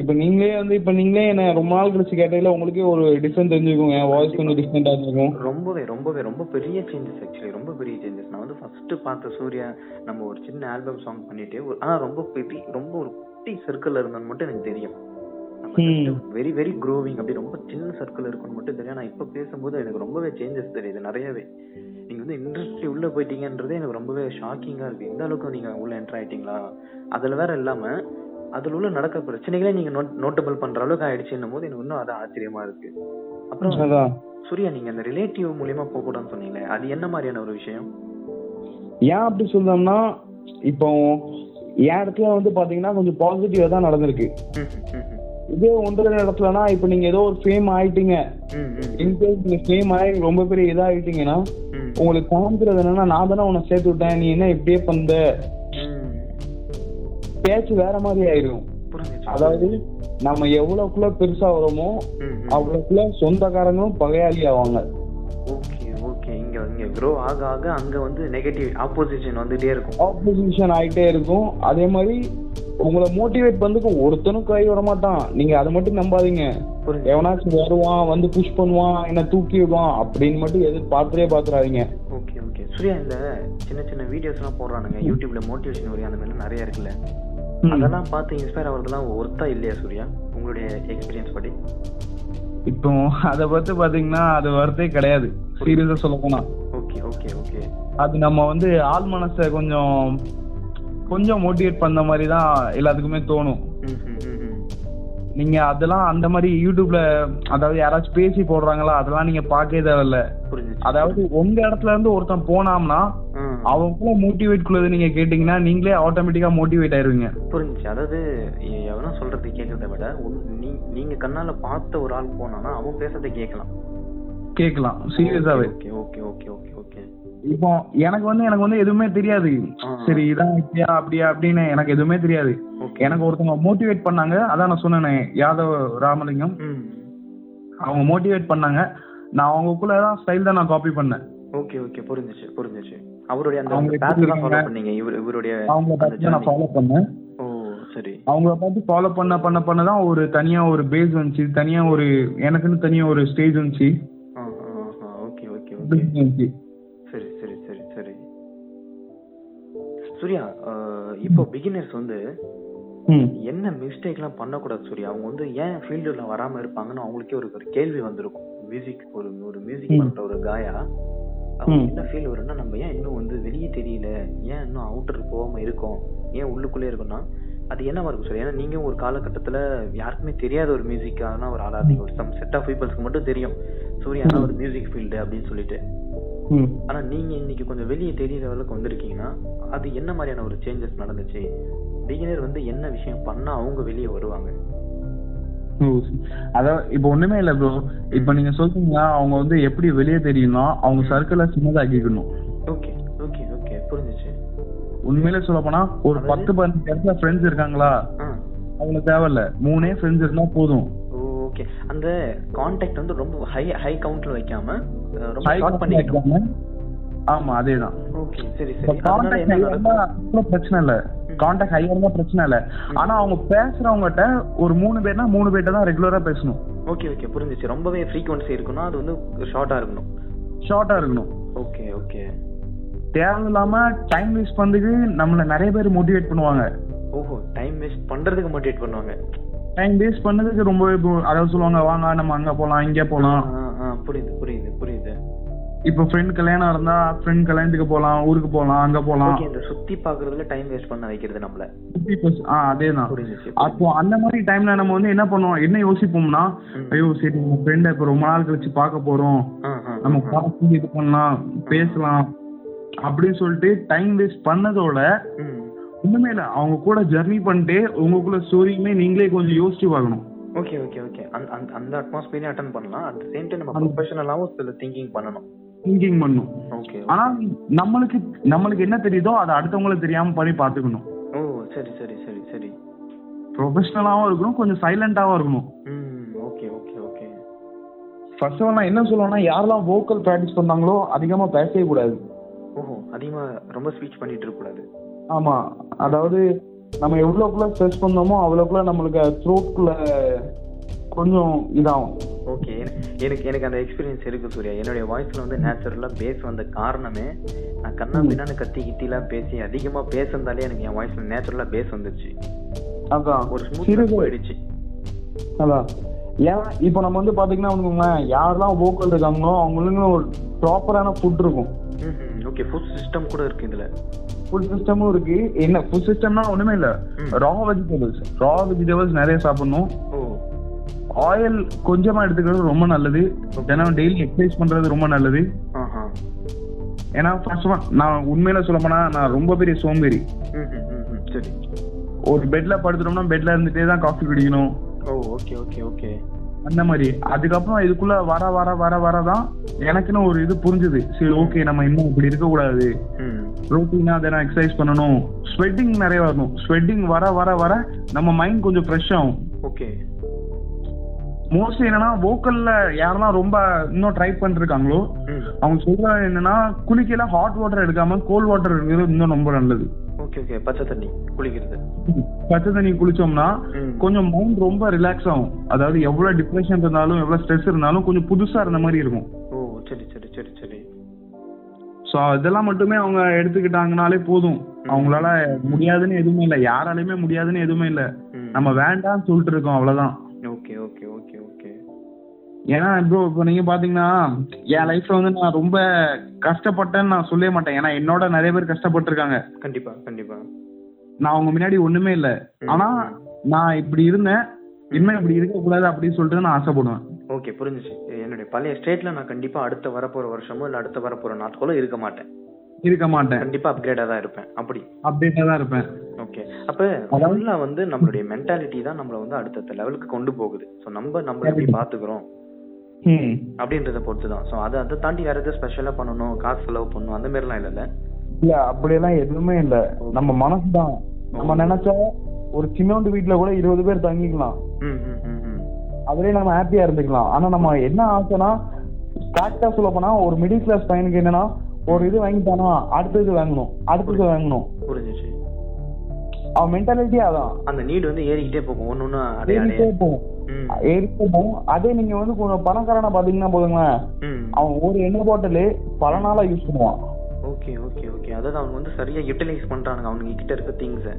இப்ப நீங்களே வந்து இப்ப நீங்களே என்ன ரொம்ப நாள் கழிச்சு கேட்டதுல உங்களுக்கே ஒரு டிஃபரெண்ட் தெரிஞ்சுக்கும் என் வாய்ஸ் கொஞ்சம் டிஃப்ரெண்டா இருந்திருக்கும். ரொம்பவே ரொம்பவே ரொம்ப பெரிய சேஞ்சஸ் ஆக்சுவலி ரொம்ப பெரிய சேஞ்சஸ் நான் வந்து ஃபர்ஸ்ட் பார்த்த சூர்யா நம்ம ஒரு சின்ன ஆல்பம் சாங் பண்ணிட்டு ஒரு ஆனா ரொம்ப பெரிய ரொம்ப ஒரு குட்டி சர்க்கிள் இருந்தோன்னு மட்டும் எனக்கு தெரியும். வெரி வெரி க்ரோவிங் அப்படி ரொம்ப சின்ன சர்க்கிள் இருக்குன்னு மட்டும் தெரியும் நான் இப்ப பேசும்போது எனக்கு ரொம்பவே சேஞ்சஸ் தெரியுது நிறையவே. நீங்க வந்து இண்டஸ்ட்ரி உள்ள போயிட்டீங்கன்றதே எனக்கு ரொம்பவே ஷாக்கிங்கா இருக்கு. இந்த அளவுக்கு நீங்க உள்ள என்டர் ஆயிட்டீங்களா? அதுல வேற இல்லாம அதுல உள்ள நடக்கிற பிரச்சனைகளே நீங்க நோட் நோட்டபிள் பண்ற அளவுக்கு ஆயிடுச்சுன்னும் போது எனக்கு இன்னும் அது ஆச்சரியமா இருக்கு. அப்புறம் சூர்யா நீங்க அந்த ரிலேட்டிவ் மூலியமா போக கூடாதுன்னு சொன்னீங்களே அது என்ன மாதிரியான ஒரு விஷயம்? ஏன் அப்படி சொல்றோம்னா இப்போ என் இடத்துல வந்து பாத்தீங்கன்னா கொஞ்சம் பாசிட்டிவா தான் நடந்திருக்கு. இதே ஒன்றரை இடத்துலனா இப்போ நீங்க ஏதோ ஒரு ஃபேம் ஆயிட்டீங்க. இன்கேஸ் நீங்க ஃபேம் ஆகி ரொம்ப பெரிய இதாயிட்டீங்கன்னா உங்களுக்கு காமிக்கிறது என்னன்னா நான் தானே உன்னை சேர்த்து விட்டேன் நீ என்ன இப்படியே பண்ண ம். பேச்சு வேற மாதிரி ஆயிரும். புரிஞ்சுச்சு. அதாவது நம்ம எவ்வளவுக்குள்ள பெருசா வரோமோ. அவ்வளவுக்குள்ள சொந்தக்காரங்களும் பகையாளி ஆவாங்க. இங்க க்ரோ ஆக ஆக அங்க வந்து நெகட்டிவ் ஆப்போசிஷன் வந்துட்டே இருக்கும். ஆப்போசிஷன் ஆயிட்டே இருக்கும். அதே மாதிரி உங்களை மோட்டிவேட் பண்ணதுக்கு ஒருத்தனும் கை வர மாட்டான். நீங்க அதை மட்டும் நம்பாதீங்க. எவனாச்சும் வருவான் வந்து புஷ் பண்ணுவான் என்ன தூக்கி விடுவான் அப்படின்னு மட்டும் எதிர் பார்த்துட்டே பாத்துறாதீங்க. ஓகே ஓகே சூர்யா இந்த சின்ன சின்ன வீடியோஸ் எல்லாம் போடுறானுங்க. யூடியூப்ல மோட்டிவேஷன் வரி அந்த மாதிரி நிறைய இருக்குல்ல. அதெல்லாம் பார்த்து இன்ஸ்பயர் ஆகிறதுலாம் ஒர்த்தா இல்லையா சூர்யா? உங்களுடைய எக்ஸ்பீரியன்ஸ் படி. இப்போ அதை பத்தி பாத்தீங்கன்னா அது வார்த்தையே கிடையாது. சீரியஸா சொல்ல போனா ஓகே ஓகே ஓகே அது நம்ம வந்து ஆள் மனசை கொஞ்சம் கொஞ்சம் மோட்டிவேட் பண்ண மாதிரி தான் எல்லாத்துக்குமே தோணும். நீங்க அதெல்லாம் அந்த மாதிரி யூடியூப்ல அதாவது யாராச்சும் பேசி போடுறாங்களா அதெல்லாம் நீங்க பார்க்கவே தேவையில்ல. அதாவது உங்க இடத்துல இருந்து ஒருத்தன் போனாம்னா. அவங்களுக்குள்ள மோட்டிவேட் குள்ளது நீங்க கேட்டீங்கன்னா நீங்களே ஆட்டோமேட்டிக்கா மோட்டிவேட் ஆயிருவீங்க புரிஞ்சுச்சு. அதாவது எவனா சொல்றது கேட்கறத விட நீங்க கண்ணால பார்த்த ஒரு ஆள் போனானா அவன் பேசுறதை கேட்கலாம். கேட்கலாம். சீரியஸாவே okay okay okay okay okay. இப்போ எனக்கு வந்து எனக்கு வந்து எதுவுமே தெரியாது. சரி இதான் இப்படியா அப்படியா அப்படின்னு எனக்கு எதுவுமே தெரியாது. எனக்கு ஒருத்தவங்க மோட்டிவேட் பண்ணாங்க. அதான் நான் சொன்னேனே யாதவ் ராமலிங்கம். அவங்க மோட்டிவேட் பண்ணாங்க. நான் அவங்களுக்குள்ள தான் ஸ்டைல் தான் நான் காப்பி பண்ணேன். ஓகே ஓகே புரிஞ்சுச்சு புரிஞ்சுச்சு. அவருடைய அந்த அவங்க தான் ஃபாலோ? பண்ணீங்க. இவர் இவருடைய பார்த்து நான். ஃபாலோ பண்ணேன். ஓ சரி. அவங்கள பார்த்து ஃபாலோ பண்ண பண்ண பண்ண தான் ஒரு தனியா ஒரு பேஸ் வந்துச்சு. தனியா ஒரு எனக்குன்னு தனியா ஒரு ஸ்டேஜ் வந்துச்சு. Okay okay okay. சூர்யா இப்போ பிகினர்ஸ் வந்து என்ன மிஸ்டேக்லாம் பண்ணக்கூடாது சூர்யா? அவங்க வந்து ஏன் ஃபீல்டுல வராம இருப்பாங்கன்னு அவங்களுக்கே ஒரு ஒரு கேள்வி வந்திருக்கும். மியூசிக் ஒரு ஒரு மியூசிக் ம். பண்ற ஒரு காயா அவங்க. என்ன ஃபீல் வரும்னா நம்ம ஏன் இன்னும் வந்து வெளியே தெரியல? ஏன் இன்னும் அவுட்டர் போகாம இருக்கோம்? ஏன் உள்ளுக்குள்ளே இருக்கோம்னா அது என்னவா இருக்கும் சார் ஏன்னா நீங்க ஒரு காலகட்டத்துல யாருக்குமே தெரியாத ஒரு மியூசிக்கான ஒரு ஆளா இருந்தீங்க. ஒரு சம் செட் ஆஃப் பீப்புள்ஸ்க்கு மட்டும் தெரியும். சூர்யானா ஒரு மியூசிக் ஃபீல்டு அப்படின்னு சொல்லிட்டு. ஆனா நீங்க இன்னைக்கு கொஞ்சம் வெளியே தெரியற அளவுக்கு வந்திருக்கீங்கன்னா அது என்ன மாதிரியான ஒரு சேஞ்சஸ் நடந்துச்சு? பிகினர் வந்து என்ன விஷயம் பண்ணா அவங்க வெளியே வருவாங்க? அதான் இப்போ ஒண்ணுமே இல்ல ப்ரோ இப்போ நீங்க சொல்றீங்க அவங்க வந்து எப்படி வெளியே தெரியும்னா அவங்க சர்க்கிளை சின்னதாக்கிக்கணும். Okay okay okay. புரிஞ்சுச்சு. உண்மையிலே சொல்ல போனா ஒரு பத்து பதினஞ்சு இடத்துல ஃப்ரெண்ட்ஸ் இருக்காங்களா அவ்வளவு தேவையில்ல. மூணே ஃப்ரெண்ட்ஸ் இருந்தா போதும். ஓகே அந்த கான்டாக்ட் வந்து ரொம்ப ஹை ஹை கவுண்ட்ல வைக்காம ரொம்ப ஷார்ட் வைக்காம, ஆமா அதேதான். ஓகே சரி சரி. கான்டாக்ட் என்ன ஹையா பிரச்சனை இல்ல. கான்டாக்ட் ஹையா இருந்தா பிரச்சனை இல்ல. ஆனா அவங்க பேசுறவங்ககிட்ட ஒரு மூணு பேர்னா மூணு பேர்ட்ட தான் ரெகுலரா பேசணும். ஓகே ஓகே புரிஞ்சுச்சு. ரொம்பவே ஃப்ரீக்வன்சி இருக்கணும் அது வந்து ஷார்ட்டா இருக்கணும். ஷார்ட்டா இருக்கணும். ஓகே ஓகே தேவையில்லாம டைம் வேஸ்ட் பண்றதுக்கு நம்மள நிறைய பேர் மோட்டிவேட் பண்ணுவாங்க. ஓஹோ டைம் வேஸ்ட் பண்றதுக்கு மோட்டிவேட் பண்ணுவாங்க. டைம் வேஸ்ட் பண்ணதுக்கு இப்போ- அதாவது சொல்லுவாங்க வாங்க நம்ம அங்க போலாம் இங்க போலாம். புரியுது புரியுது புரியுது. இப்போ ஃப்ரெண்ட் கல்யாணம் இருந்தா ஃப்ரெண்ட் கல்யாணத்துக்கு போலாம் ஊருக்கு போலாம் அங்க போலாம். இந்த சுத்தி பாக்குறதுல டைம் வேஸ்ட் பண்ண வைக்கிறது நம்மள. ஆ அதேதான். புரிஞ்சுச்சு அப்போ அந்த மாதிரி டைம்ல நம்ம வந்து என்ன பண்ணுவோம் என்ன யோசிப்போம்னா. ஐயோ சரி நம்ம ஃப்ரெண்ட இப்ப ரொம்ப நாள் கழிச்சு பார்க்க போறோம். நம்ம. பார்த்து இது பண்ணலாம் பேசலாம். அப்படின்னு சொல்லிட்டு டைம் வேஸ்ட் பண்ணதோட. ஒண்ணுமே இல்ல. அவங்க கூட ஜர்னி பண்ணிட்டு உங்களுக்குள்ள ஸ்டோரியுமே நீங்களே கொஞ்சம் யோசிச்சு பார்க்கணும். ஓகே ஓகே ஓகே அந்த அந்த அட்மாஸ்பியரையும் அட்டன் பண்ணலாம். அட் சேம் டைம் நம்ம ப்ரொஃபஷனலாவும் சில திங்கிங் பண்ணணும். திங்கிங் பண்ணும். ஓகே ஆனா நம்மளுக்கு நம்மளுக்கு என்ன தெரியுதோ அதை அடுத்தவங்களுக்கு தெரியாம பண்ணி பாத்துக்கணும் ஓ சரி சரி சரி சரி. ப்ரொஃபஷனலாவும் இருக்கணும் கொஞ்சம் சைலண்டாவும் இருக்கணும். ம் okay okay okay first of நான் என்ன சொல்லுவேன்னா யாரெல்லாம் வோக்கல் ப்ராக்டிஸ் பண்ணாங்களோ அதிகமா பேசவே கூடாது. ஓஹோ அதிகமா ரொம்ப ஸ்பீச் பண்ணிட்டு இருக்க கூடாது. ஆமா. அதாவது நம்ம எவ்வளவுக்குள்ள ஸ்ட்ரெஸ் பண்ணோமோ அவ்வளவுக்குள்ள நம்மளுக்கு த்ரோட்குள்ள கொஞ்சம் இதாகும். ஓகே எனக்கு எனக்கு அந்த எக்ஸ்பீரியன்ஸ் இருக்கு சூர்யா. என்னுடைய வாய்ஸ்ல வந்து நேச்சுரலா பேஸ் வந்த காரணமே நான் கண்ணா பின்னான்னு கத்தி கிட்டிலாம் பேசி அதிகமா பேசுறதாலே எனக்கு என் வாய்ஸ்ல நேச்சுரலா பேஸ் வந்துருச்சு. அதான். ஒரு ஸ்மூத் போயிடுச்சு. அதான். ஏன் இப்போ நம்ம வந்து பாத்தீங்கன்னா வச்சுக்கோங்களேன் யாரெல்லாம் வோக்கல் இருக்காங்களோ அவங்களுக்கும் ஒரு ப்ராப்பரான ஃபுட் இருக்கும். ஓகே ஃபுட் சிஸ்டம் கூட இருக்கு இதுல. ஃபுட் சிஸ்டமும் இருக்கு. என்ன ஃபுட் சிஸ்டம்னா ஒண்ணுமே இல்ல. ரா வெஜிடபிள்ஸ் ரா வெஜிடபிள்ஸ் நிறைய சாப்பிடணும். ஆயில் கொஞ்சமா எடுத்துக்கிறது ரொம்ப நல்லது. தினம் டெய்லி எக்ஸசைஸ் பண்றது ரொம்ப நல்லது. ஏன்னா ஃபர்ஸ்ட் ஒன் நான் உண்மையில சொல்ல போனா நான் ரொம்ப பெரிய சோம்பேறி. சரி. ஒரு பெட்ல படுத்துட்டோம்னா பெட்ல இருந்துட்டே தான் காஃபி குடிக்கணும். ஓ ஓகே ஓகே ஓகே. அந்த மாதிரி. அதுக்கப்புறம் இதுக்குள்ள வர வர வர வர தான் எனக்குன்னு ஒரு இது புரிஞ்சுது. சரி ஓகே நம்ம இன்னும் இப்படி இருக்க கூடாது ரோட்டீனா தினம் எக்ஸசைஸ் பண்ணணும். ஸ்வெட்டிங் நிறைய வரணும். ஸ்வெட்டிங் வர வர வர நம்ம மைண்ட் கொஞ்சம் ஃப்ரெஷ் ஆகும். ஓகே மோஸ்ட்லி என்னன்னா வோக்கல்ல யாரெல்லாம் ரொம்ப இன்னும் ட்ரை பண்ணிருக்காங்களோ அவங்க சொல்றது என்னன்னா குளிக்கல ஹாட் வாட்டர் எடுக்காம கோல்ட் வாட்டர் எடுக்கிறது இன்னும் ரொம்ப நல்லது. ஓகே ஓகே பச்சை தண்ணி குளிக்கிறது. பச்சை தண்ணி குளிச்சோம்னா கொஞ்சம் மைண்ட் ரொம்ப ரிலாக்ஸ் ஆகும். அதாவது எவ்வளவு டிப்ரெஷன் இருந்தாலும் எவ்வளவு ஸ்ட்ரெஸ் இருந்தாலும் கொஞ்சம் புதுசா இருந்த மாதிரி இருக்கும். ஓ சரி சரி சரி சரி. ஸோ இதெல்லாம் மட்டுமே அவங்க எடுத்துக்கிட்டாங்கனாலே போதும். அவங்களால முடியாதுன்னு எதுவுமே இல்லை. யாராலையுமே முடியாதுன்னு எதுவுமே இல்லை. நம்ம வேண்டாம்னு சொல்லிட்டு இருக்கோம் அவ்வளவுதான். ஓகே ஓகே ஏன்னா ப்ரோ இப்போ நீங்க பாத்தீங்கன்னா என் லைஃப்ல வந்து நான் ரொம்ப கஷ்டப்பட்டேன்னு நான் சொல்லவே மாட்டேன். ஏன்னா என்னோட நிறைய பேர் கஷ்டப்பட்டிருக்காங்க. கண்டிப்பா கண்டிப்பா. நான் அவங்க முன்னாடி ஒண்ணுமே இல்லை. ஆனா. நான் இப்படி இருந்தேன். இனிமே இப்படி இருக்க கூடாது அப்படின்னு சொல்லிட்டு நான் ஆசைப்படுவேன். ஓகே புரிஞ்சுச்சு. என்னுடைய பழைய ஸ்டேட்ல நான் கண்டிப்பா அடுத்த வரப்போற வருஷமோ இல்ல அடுத்த வரப்போற நாட்களோ இருக்க மாட்டேன். இருக்க மாட்டேன். கண்டிப்பா அப்கிரேடா தான் இருப்பேன். அப்படி. அப்படின்ட்டு தான் இருப்பேன். ஓகே. அப்ப ஃபுல்லா வந்து நம்மளுடைய மென்டாலிட்டி தான் நம்மள வந்து அடுத்த லெவலுக்கு கொண்டு போகுது. சோ நம்ம நம்ம எப்படி பாத்துக்கிறோம்? அப்படின்றத பொறுத்து தான் ஸோ அதை அதை தாண்டி வேற எதாவது ஸ்பெஷலா பண்ணணும் காசு செலவு பண்ணணும் அந்த மாதிரிலாம் இல்லைல்ல? இல்ல அப்படியெல்லாம் எதுவுமே இல்ல. நம்ம மனசு தான் நம்ம நினைச்சா ஒரு சின்னோண்டு வீட்ல கூட இருபது பேர் தங்கிக்கலாம். அதுலயே நம்ம ஹாப்பியா இருந்துக்கலாம். ஆனா நம்ம என்ன ஆசைனா கரெக்டா சொல்ல போனா ஒரு மிடில் கிளாஸ் பையனுக்கு என்னன்னா ஒரு இது வாங்கிட்டானா அடுத்தது வாங்கணும். அடுத்தது வாங்கணும். புரிஞ்சுச்சு. அவன் மென்டாலிட்டி அதான். அந்த நீடு வந்து ஏறிக்கிட்டே போகும். அடைய அடைய. ஏறிட்டே போகும். ம். ஏறிட்டே போகும். அதே நீங்க வந்து கொஞ்சம் பணக்காரனா பாத்தீங்கன்னா போதுங்களேன். அவன் ஒரு எண்ணெய் பாட்டில் பல நாளா யூஸ் பண்ணுவான். Okay okay okay. அதாவது அவங்க வந்து சரியா யூட்டிலைஸ் பண்றானுங்க. அவனுங்க கிட்ட இருக்க திங்ஸை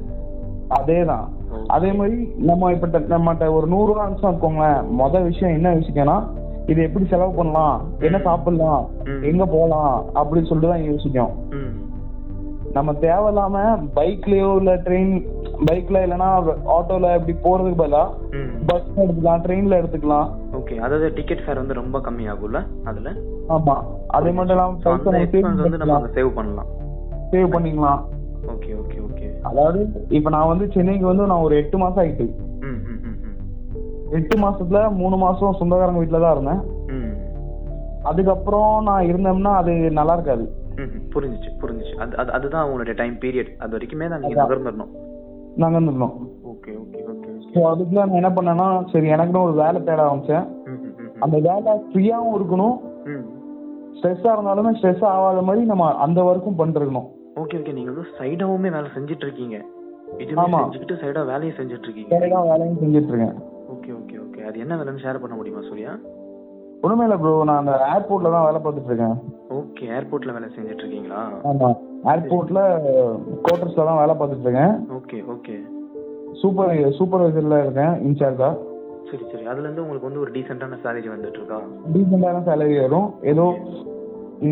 அதேதான். அதே மாதிரி நம்ம இப்ப நம்மகிட்ட ஒரு நூறு ரூபா அனுப்பிச்சா இருக்கோங்களேன் மொத விஷயம் என்ன யோசிக்கணும் இது எப்படி செலவு பண்ணலாம்? என்ன சாப்பிடலாம். எங்க போலாம் அப்படின்னு சொல்லிட்டு தான் யோசிக்கும் நம்ம தேவையில்லாம பைக்லயோ இல்ல ட்ரெயின் பைக்ல இல்லைன்னா ஆட்டோல இப்படி போறதுக்கு பதிலா பஸ் எடுத்துக்கலாம் ட்ரெயின்ல எடுத்துக்கலாம். ஓகே அதாவது டிக்கெட் ஃபேர் வந்து ரொம்ப கம்மி ஆகும்ல அதுல? ஆமா. அதே மட்டும் இல்லாம வந்து நம்ம சேவ் பண்ணலாம். சேவ் பண்ணிக்கலாம். ஓகே ஓகே ஓகே அதாவது இப்ப நான் வந்து சென்னைக்கு வந்து நான் ஒரு எட்டு மாசம் ஆயிட்டு. எட்டு மாசத்துல மூணு மாசம் சொந்தக்காரங்க வீட்டுல தான் இருந்தேன். அதுக்கப்புறம் நான் இருந்தேன்னா அது நல்லா இருக்காது. புரிஞ்சுச்சு புரிஞ்சுச்சு. அது அது அதுதான் உங்களுடைய டைம் பீரியட் அது வரைக்குமே தான் நீங்க அதான். நகர்ந்துடணும். நாங்க இருந்தோம் ஓகே ஓகே ஓகே. ஸோ அதுக்குள்ள நான் என்ன பண்ணேன்னா சரி எனக்குன்னு ஒரு வேலை தேட ஆரம்பிச்சேன். அந்த வேலை ஃப்ரீயாகவும் இருக்கணும். ஸ்ட்ரெஸ்ஸாக இருந்தாலுமே ஸ்ட்ரெஸ் ஆகாத மாதிரி நம்ம அந்த ஒர்க்கும் பண்ணிருக்கணும் ஓகே ஓகே. நீங்க வந்து சைடாவுமே வேலை செஞ்சுட்டு இருக்கீங்க இதுவுமே. செஞ்சுக்கிட்டு சைடா வேலையும் செஞ்சுட்டு இருக்கீங்க வேலையாக வேலையும் செஞ்சுட்டு இருக்கேன் ஓகே ஓகே ஓகே. அது என்ன வேலைன்னு ஷேர் பண்ண முடியுமா சூர்யா? ஒன்றுமே இல்லை ப்ரோ நான் அந்த ஏர்போர்ட்ல தான் வேலை பார்த்துட்டு இருக்கேன். ஓகே ஏர்போர்ட்ல வேலை செஞ்சுட்டு இருக்கீங்களா? ஆமாம் ஏர்போர்ட்ல குவார்டர்ஸ்ல தான் வேலை பார்த்துட்டு இருக்கேன். ஓகே ஓகே சூப்பர் சூப்பர்வைசர்ல இருக்கேன் இன்சார்ஜா சரி சரி. அதுல இருந்து உங்களுக்கு வந்து ஒரு டீசென்டான சேலரி வந்துட்டு இருக்கா? டீசெண்டான சேலரி வரும். ஏதோ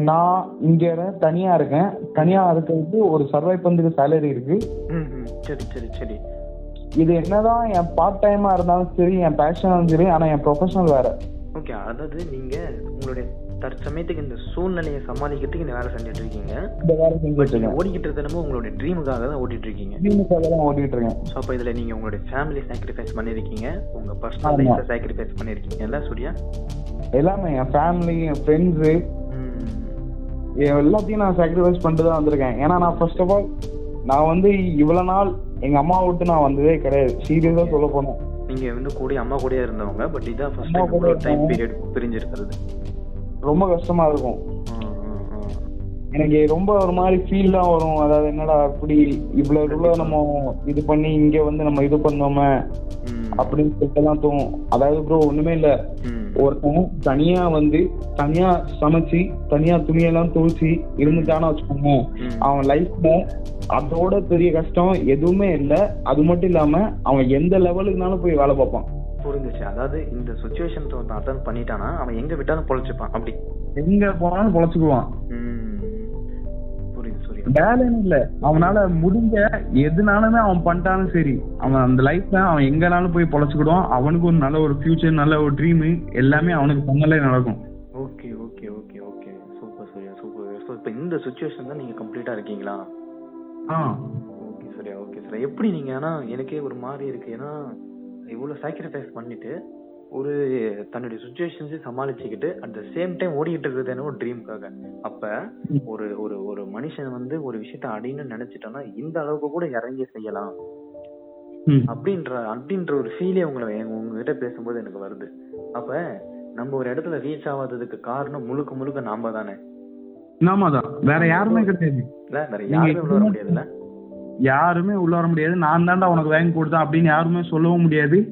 நான் இங்க தனியா இருக்கேன். தனியா இருக்கிறதுக்கு ஒரு சர்வை பண்றதுக்கு சேலரி இருக்கு. சரி சரி சரி. இது என்னதான் என் பார்ட் டைமா இருந்தாலும் சரி என் பேஷனாலும் சரி ஆனா என் ப்ரொஃபஷனல் வேற. ஓகே அதாவது நீங்க உங்களுடைய தற்சமயத்துக்கு இந்த சூழ்நிலையை சமாளிக்கிறதுக்கு இந்த வேலை செஞ்சுட்டு இருக்கீங்க. இந்த வேலை செஞ்சுட்டு இருக்கேன். ஓடிக்கிட்டு இருக்கிறது உங்களுடைய ட்ரீமுக்காக தான் ஓடிட்டு இருக்கீங்க. டீமுக்காக தான் ஓடிட்டு இருக்கேன். ஸோ அப்போ இதில் நீங்கள் உங்களுடைய ஃபேமிலி சாக்ரிஃபைஸ் பண்ணியிருக்கீங்க. உங்கள் பர்சனல். லைஃப்பை சாக்ரிஃபைஸ் பண்ணியிருக்கீங்கல்ல சூர்யா எல்லாமே என் ஃபேமிலி என் ஃப்ரெண்ட்ஸு எல்லாத்தையும் நான் சாக்ரிஃபைஸ் பண்ணிட்டு தான் வந்திருக்கேன். ஏன்னா நான் ஃபர்ஸ்ட் ஆஃப் ஆல் நான் வந்து இவ்வளவு நாள் எங்க அம்மா விட்டு நான் வந்ததே கிடையாது. சீரியஸா சொல்ல போனேன் நீங்கள் வந்து கூட அம்மா கூடயே இருந்தவங்க பட் இதான் ஃபர்ஸ்ட் டைம் இவ்வளோ டைம். பீரியட் பிரிஞ்சிருக்கிறது. ரொம்ப கஷ்டமா இருக்கும். எனக்கு ரொம்ப ஒரு மாதிரி ஃபீல் தான் வரும். அதாவது என்னடா அப்படி இவ்வளவு இவ்வளவு நம்ம இது பண்ணி இங்க வந்து நம்ம இது பண்ணோமே அப்படின்னு சொல்லிட்டுலாம் தோணும். அதாவது ப்ரோ ஒண்ணுமே இல்ல. ஒருத்தன் தனியா வந்து தனியா சமைச்சு தனியா துணியெல்லாம் துவைச்சு இருந்துட்டான்னு வச்சுக்கோங்க. அவன் லைஃப்ல அதோட பெரிய கஷ்டம் எதுவுமே இல்ல. அது மட்டும் இல்லாம அவன் எந்த லெவலுக்குனாலும் போய் வேலை பார்ப்பான். புரிஞ்சுச்சு. அதாவது இந்த சுச்சுவேஷன் அட்டன் பண்ணிட்டானா அவன் எங்க விட்டாலும் பொழைச்சிப்பான். அப்படி. எங்க போனாலும் பொழைச்சுக்குவான். வேலைன்னு இல்ல. அவனால முடிஞ்ச எதுனாலுமே அவன் பண்ணிட்டாலும் சரி. அவன் அந்த லைஃப்ல அவன் எங்கனாலும் போய் பொழைச்சுக்கிடுவான். அவனுக்கு ஒரு நல்ல ஒரு ஃபியூச்சர் நல்ல ஒரு ட்ரீம் எல்லாமே அவனுக்கு பண்ணலே நடக்கும். Okay okay okay okay. Super Suriya super. So இப்போ இந்த சுச்சுவேஷன் தான் நீங்கள் கம்ப்ளீட்டாக இருக்கீங்களா? ஆ. ஓகே சரியா ஓகே சார் எப்படி நீங்க ஆனா எனக்கே ஒரு மாதிரி இருக்கு. ஏன்னா இவ்வளவு சாக்ரிஃபைஸ் பண்ணிட்டு ஒரு தன்னுடைய சுச்சுவேஷன்ஸை சமாளிச்சுக்கிட்டு அட் த சேம் டைம் ஓடிக்கிட்டு இருக்கிறது என்ன ஒரு ட்ரீம்காக அப்ப ஒரு ஒரு ஒரு மனுஷன் வந்து ஒரு விஷயத்த அடையணும்னு நினைச்சிட்டோம்னா இந்த அளவுக்கு கூட இறங்கி செய்யலாம். அப்படின்ற அப்படின்ற ஒரு ஃபீலே உங்களை உங்ககிட்ட பேசும்போது எனக்கு வருது. அப்ப நம்ம ஒரு இடத்துல ரீச் ஆகாததுக்கு காரணம் முழுக்க முழுக்க நாம தானே. ஆமாதான் வேற யாருமே கிடையாது. வேற யாருமே உள்ள வர முடியாதுல்ல. யாருமே உள்ள வர முடியாது. நான் தான்டா உனக்கு வாங்கி கொடுத்தேன் அப்படின்னு யாருமே சொல்லவும் முடியாது.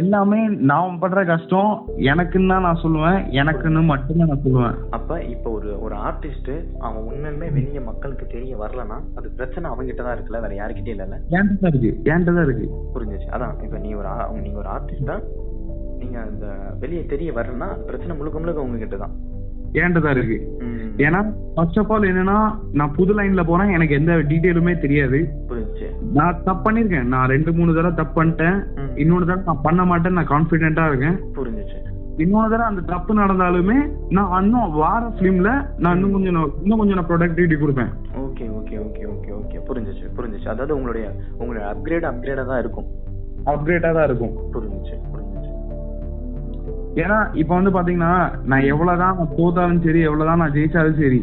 எல்லாமே நான் படுற கஷ்டம் எனக்குன்னு தான் நான் சொல்லுவேன். எனக்குன்னு மட்டும்தான் நான் சொல்லுவேன். அப்ப இப்ப ஒரு ஒரு ஆர்டிஸ்ட் அவன் உண்மையுமே வெளிய மக்களுக்கு தெரிய வரலனா அது பிரச்சனை அவங்கிட்ட தான் இருக்குல்ல வேற யாருக்கிட்டே இல்லல்ல? என்கிட்ட தான் இருக்கு. என்கிட்ட தான் இருக்கு. புரிஞ்சுச்சு. அதான் இப்ப நீ ஒரு நீங்க ஒரு ஆர்டிஸ்ட் தான் நீங்க அந்த வெளிய தெரிய வரலனா பிரச்சனை முழுக்க முழுக்க உங்ககிட்ட தான் தான் இருக்கு. ஏன்னா ஃபர்ஸ்ட் ஆஃப் ஆல் என்னன்னா நான் புது லைன்ல போறேன் எனக்கு எந்த டீட்டெயிலுமே தெரியாது. புரிஞ்சுச்சு. நான் தப்பு பண்ணிருக்கேன். நான் ரெண்டு மூணு தடவை தப்பு பண்ணிட்டேன். இன்னொரு தடவை நான் பண்ண மாட்டேன்னு நான் கான்பிடென்ட்டா இருக்கேன். புரிஞ்சுச்சு. இன்னொரு தடவை அந்த தப்பு நடந்தாலுமே நான் இன்னும் வார ஃபிலிம்ல நான் இன்னும் கொஞ்சம் இன்னும் கொஞ்சம் நான் ப்ரொடக்டிவிட்டி கொடுப்பேன். Okay okay okay okay okay. புரிஞ்சுச்சு புரிஞ்சுச்சு. அதாவது உங்களுடைய உங்களுடைய அப்கிரேட் அப்கிரேடா தான் இருக்கும். அப்டேட்டா தான் இருக்கும். புரிஞ்சுச்சு. ஏன்னா இப்ப வந்து பாத்தீங்கன்னா நான் எவ்வளவுதான் நான் தோத்தாலும் சரி எவ்வளவுதான் நான் ஜெயிச்சாலும் சரி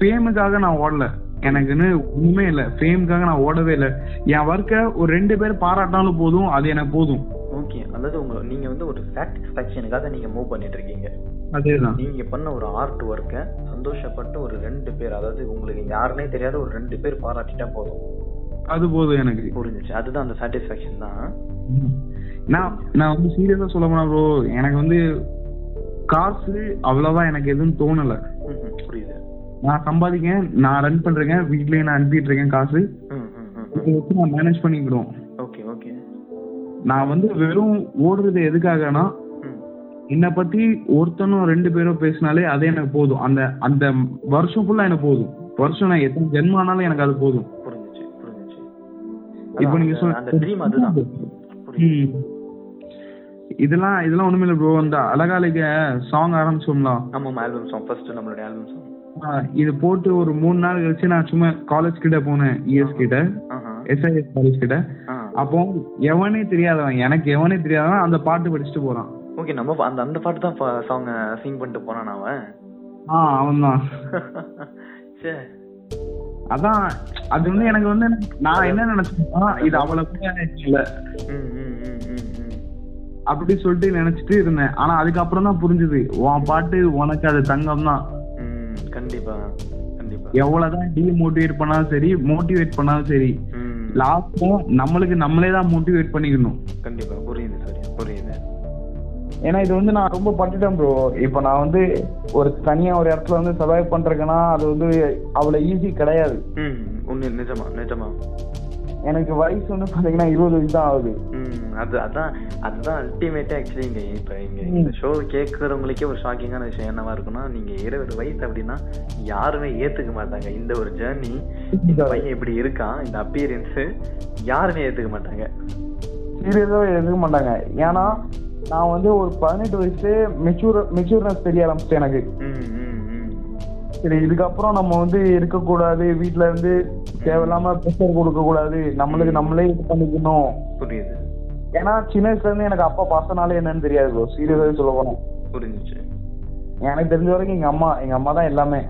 ஃபேமுக்காக நான் ஓடல. எனக்குன்னு ஒண்ணுமே இல்ல. ஃபேமுக்காக நான் ஓடவே இல்லை. என் ஒர்க்கை ஒரு ரெண்டு பேர் பாராட்டினாலும் போதும் அது எனக்கு போதும். ஓகே அதாவது உங்க நீங்க வந்து ஒரு சாட்டிஸ்ஃபேக்ஷனுக்காக நீங்க மூவ் பண்ணிட்டு இருக்கீங்க அதேதான். நீங்க பண்ண ஒரு ஆர்ட் ஒர்க்கை சந்தோஷப்பட்டு ஒரு ரெண்டு பேர் அதாவது உங்களுக்கு யாருனே தெரியாத ஒரு ரெண்டு பேர் பாராட்டிட்டா போதும். அது போதும் எனக்கு. புரிஞ்சுச்சு. அதுதான் அந்த சாட்டிஸ்ஃபேக்ஷன் தான். நான் நான் வந்து சீரியஸா சொல்ல போனா ப்ரோ எனக்கு வந்து காசு அவ்வளவா எனக்கு எதுவும் தோணல. புரியுது. நான் சம்பாதிக்கேன் நான் ரன் பண்றேன் வீட்லயே நான் அனுப்பிட்டு இருக்கேன் காசு. வச்சு நான் மேனேஜ் பண்ணிக்கிடுவோம். Okay okay. நான் வந்து வெறும் ஓடுறது எதுக்காகனா என்னை பத்தி ஒருத்தனும் ரெண்டு பேரும் பேசினாலே அதே எனக்கு போதும். அந்த அந்த வருஷம் ஃபுல்லா எனக்கு போதும். வருஷம் நான் எத்தனை ஜென்மம் ஆனாலும் எனக்கு அது போதும். புரிஞ்சுச்சு புரிஞ்சுச்சு. இப்போ நீங்க சொன்ன அந்த ட்ரீம் அதுதான். இதெல்லாம் இதெல்லாம் ஒண்ணுமில்ல ப்ரோ இந்த அழகாலிக்க சாங் ஆரம்பிச்சோம்ல. ஆமாம் ஆல்பம் சாங் ஃபர்ஸ்ட் நம்மளுடைய ஆல்பம் சாங் இது போட்டு ஒரு மூணு நாள் கழிச்சு நான் சும்மா காலேஜ் கிட்ட போனேன் இஎஸ் கிட்ட. எஸ்ஐஎஸ் காலேஜ் கிட்ட. அப்போ எவனே தெரியாதவன் எனக்கு எவனே தெரியாதவன் அந்த பாட்டு படிச்சுட்டு போறான். ஓகே நம்ம அந்த அந்த பாட்டு தான் சாங் சிங் பண்ணிட்டு போனான் அவன்? ஆ அவன் தான். சே. அதான் அது வந்து எனக்கு வந்து நான் என்ன நினைச்சேன்னா இது அவ்வளவு இல்ல. அப்படி சொல்லிட்டு நினைச்சிட்டு இருந்தேன். ஆனா அதுக்கப்புறம் தான் புரிஞ்சுது. உன் பாட்டு உனக்கு அது தங்கம் தான். ம் கண்டிப்பா கண்டிப்பா. எவ்வளவுதான் டீமோட்டிவேட் பண்ணாலும் சரி மோட்டிவேட் பண்ணாலும் சரி ம். லாஸ்ட்டும் நம்மளுக்கு நம்மளே தான் மோட்டிவேட் பண்ணிக்கணும். கண்டிப்பா புரியுது சரி புரியுது. ஏன்னா இது வந்து நான் ரொம்ப பட்டுட்டேன் ப்ரோ இப்போ நான் வந்து ஒரு தனியா ஒரு இடத்துல வந்து சர்வைவ் பண்றேன்னா அது வந்து அவ்வளவு ஈஸி கிடையாது. ம் உண்மை நிஜமா நிஜமா. எனக்கு வயசு வந்து பாத்தீங்கன்னா இருபது வயசு தான் ஆகுது. அது அதான் அதுதான் அல்டிமேட்டா ஆக்சுவலி இங்க இப்ப இங்க. இந்த ஷோ கேட்கறவங்களுக்கே ஒரு ஷாக்கிங்கான விஷயம் என்னவா இருக்குன்னா நீங்க இருபது வயசு அப்படின்னா யாருமே ஏத்துக்க மாட்டாங்க. இந்த ஒரு ஜேர்னி இந்த பையன் இப்படி இருக்கான் இந்த அப்பியரன்ஸ் யாருமே ஏத்துக்க மாட்டாங்க. சீரியஸாவே எடுக்க மாட்டாங்க. ஏன்னா நான் வந்து ஒரு பதினெட்டு வயசு மெச்சூர் மெச்சூர்னஸ் தெரிய ஆரம்பிச்சிட்டேன் எனக்கு. சரி இதுக்கப்புறம் நம்ம வந்து இருக்கக்கூடாது வீட்ல இருந்து தேவையில்லாம ப்ரெஷர் கொடுக்க கூடாது நம்மளுக்கு நம்மளே இது பண்ணிக்கணும். புரியுது. ஏன்னா சின்ன வயசுல இருந்து எனக்கு அப்பா பாசனாலே என்னன்னு தெரியாது ப்ரோ சீரியஸாவே சொல்ல போனோம் புரிஞ்சுச்சு. எனக்கு தெரிஞ்ச வரைக்கும் எங்க அம்மா எங்க அம்மா தான் எல்லாமே.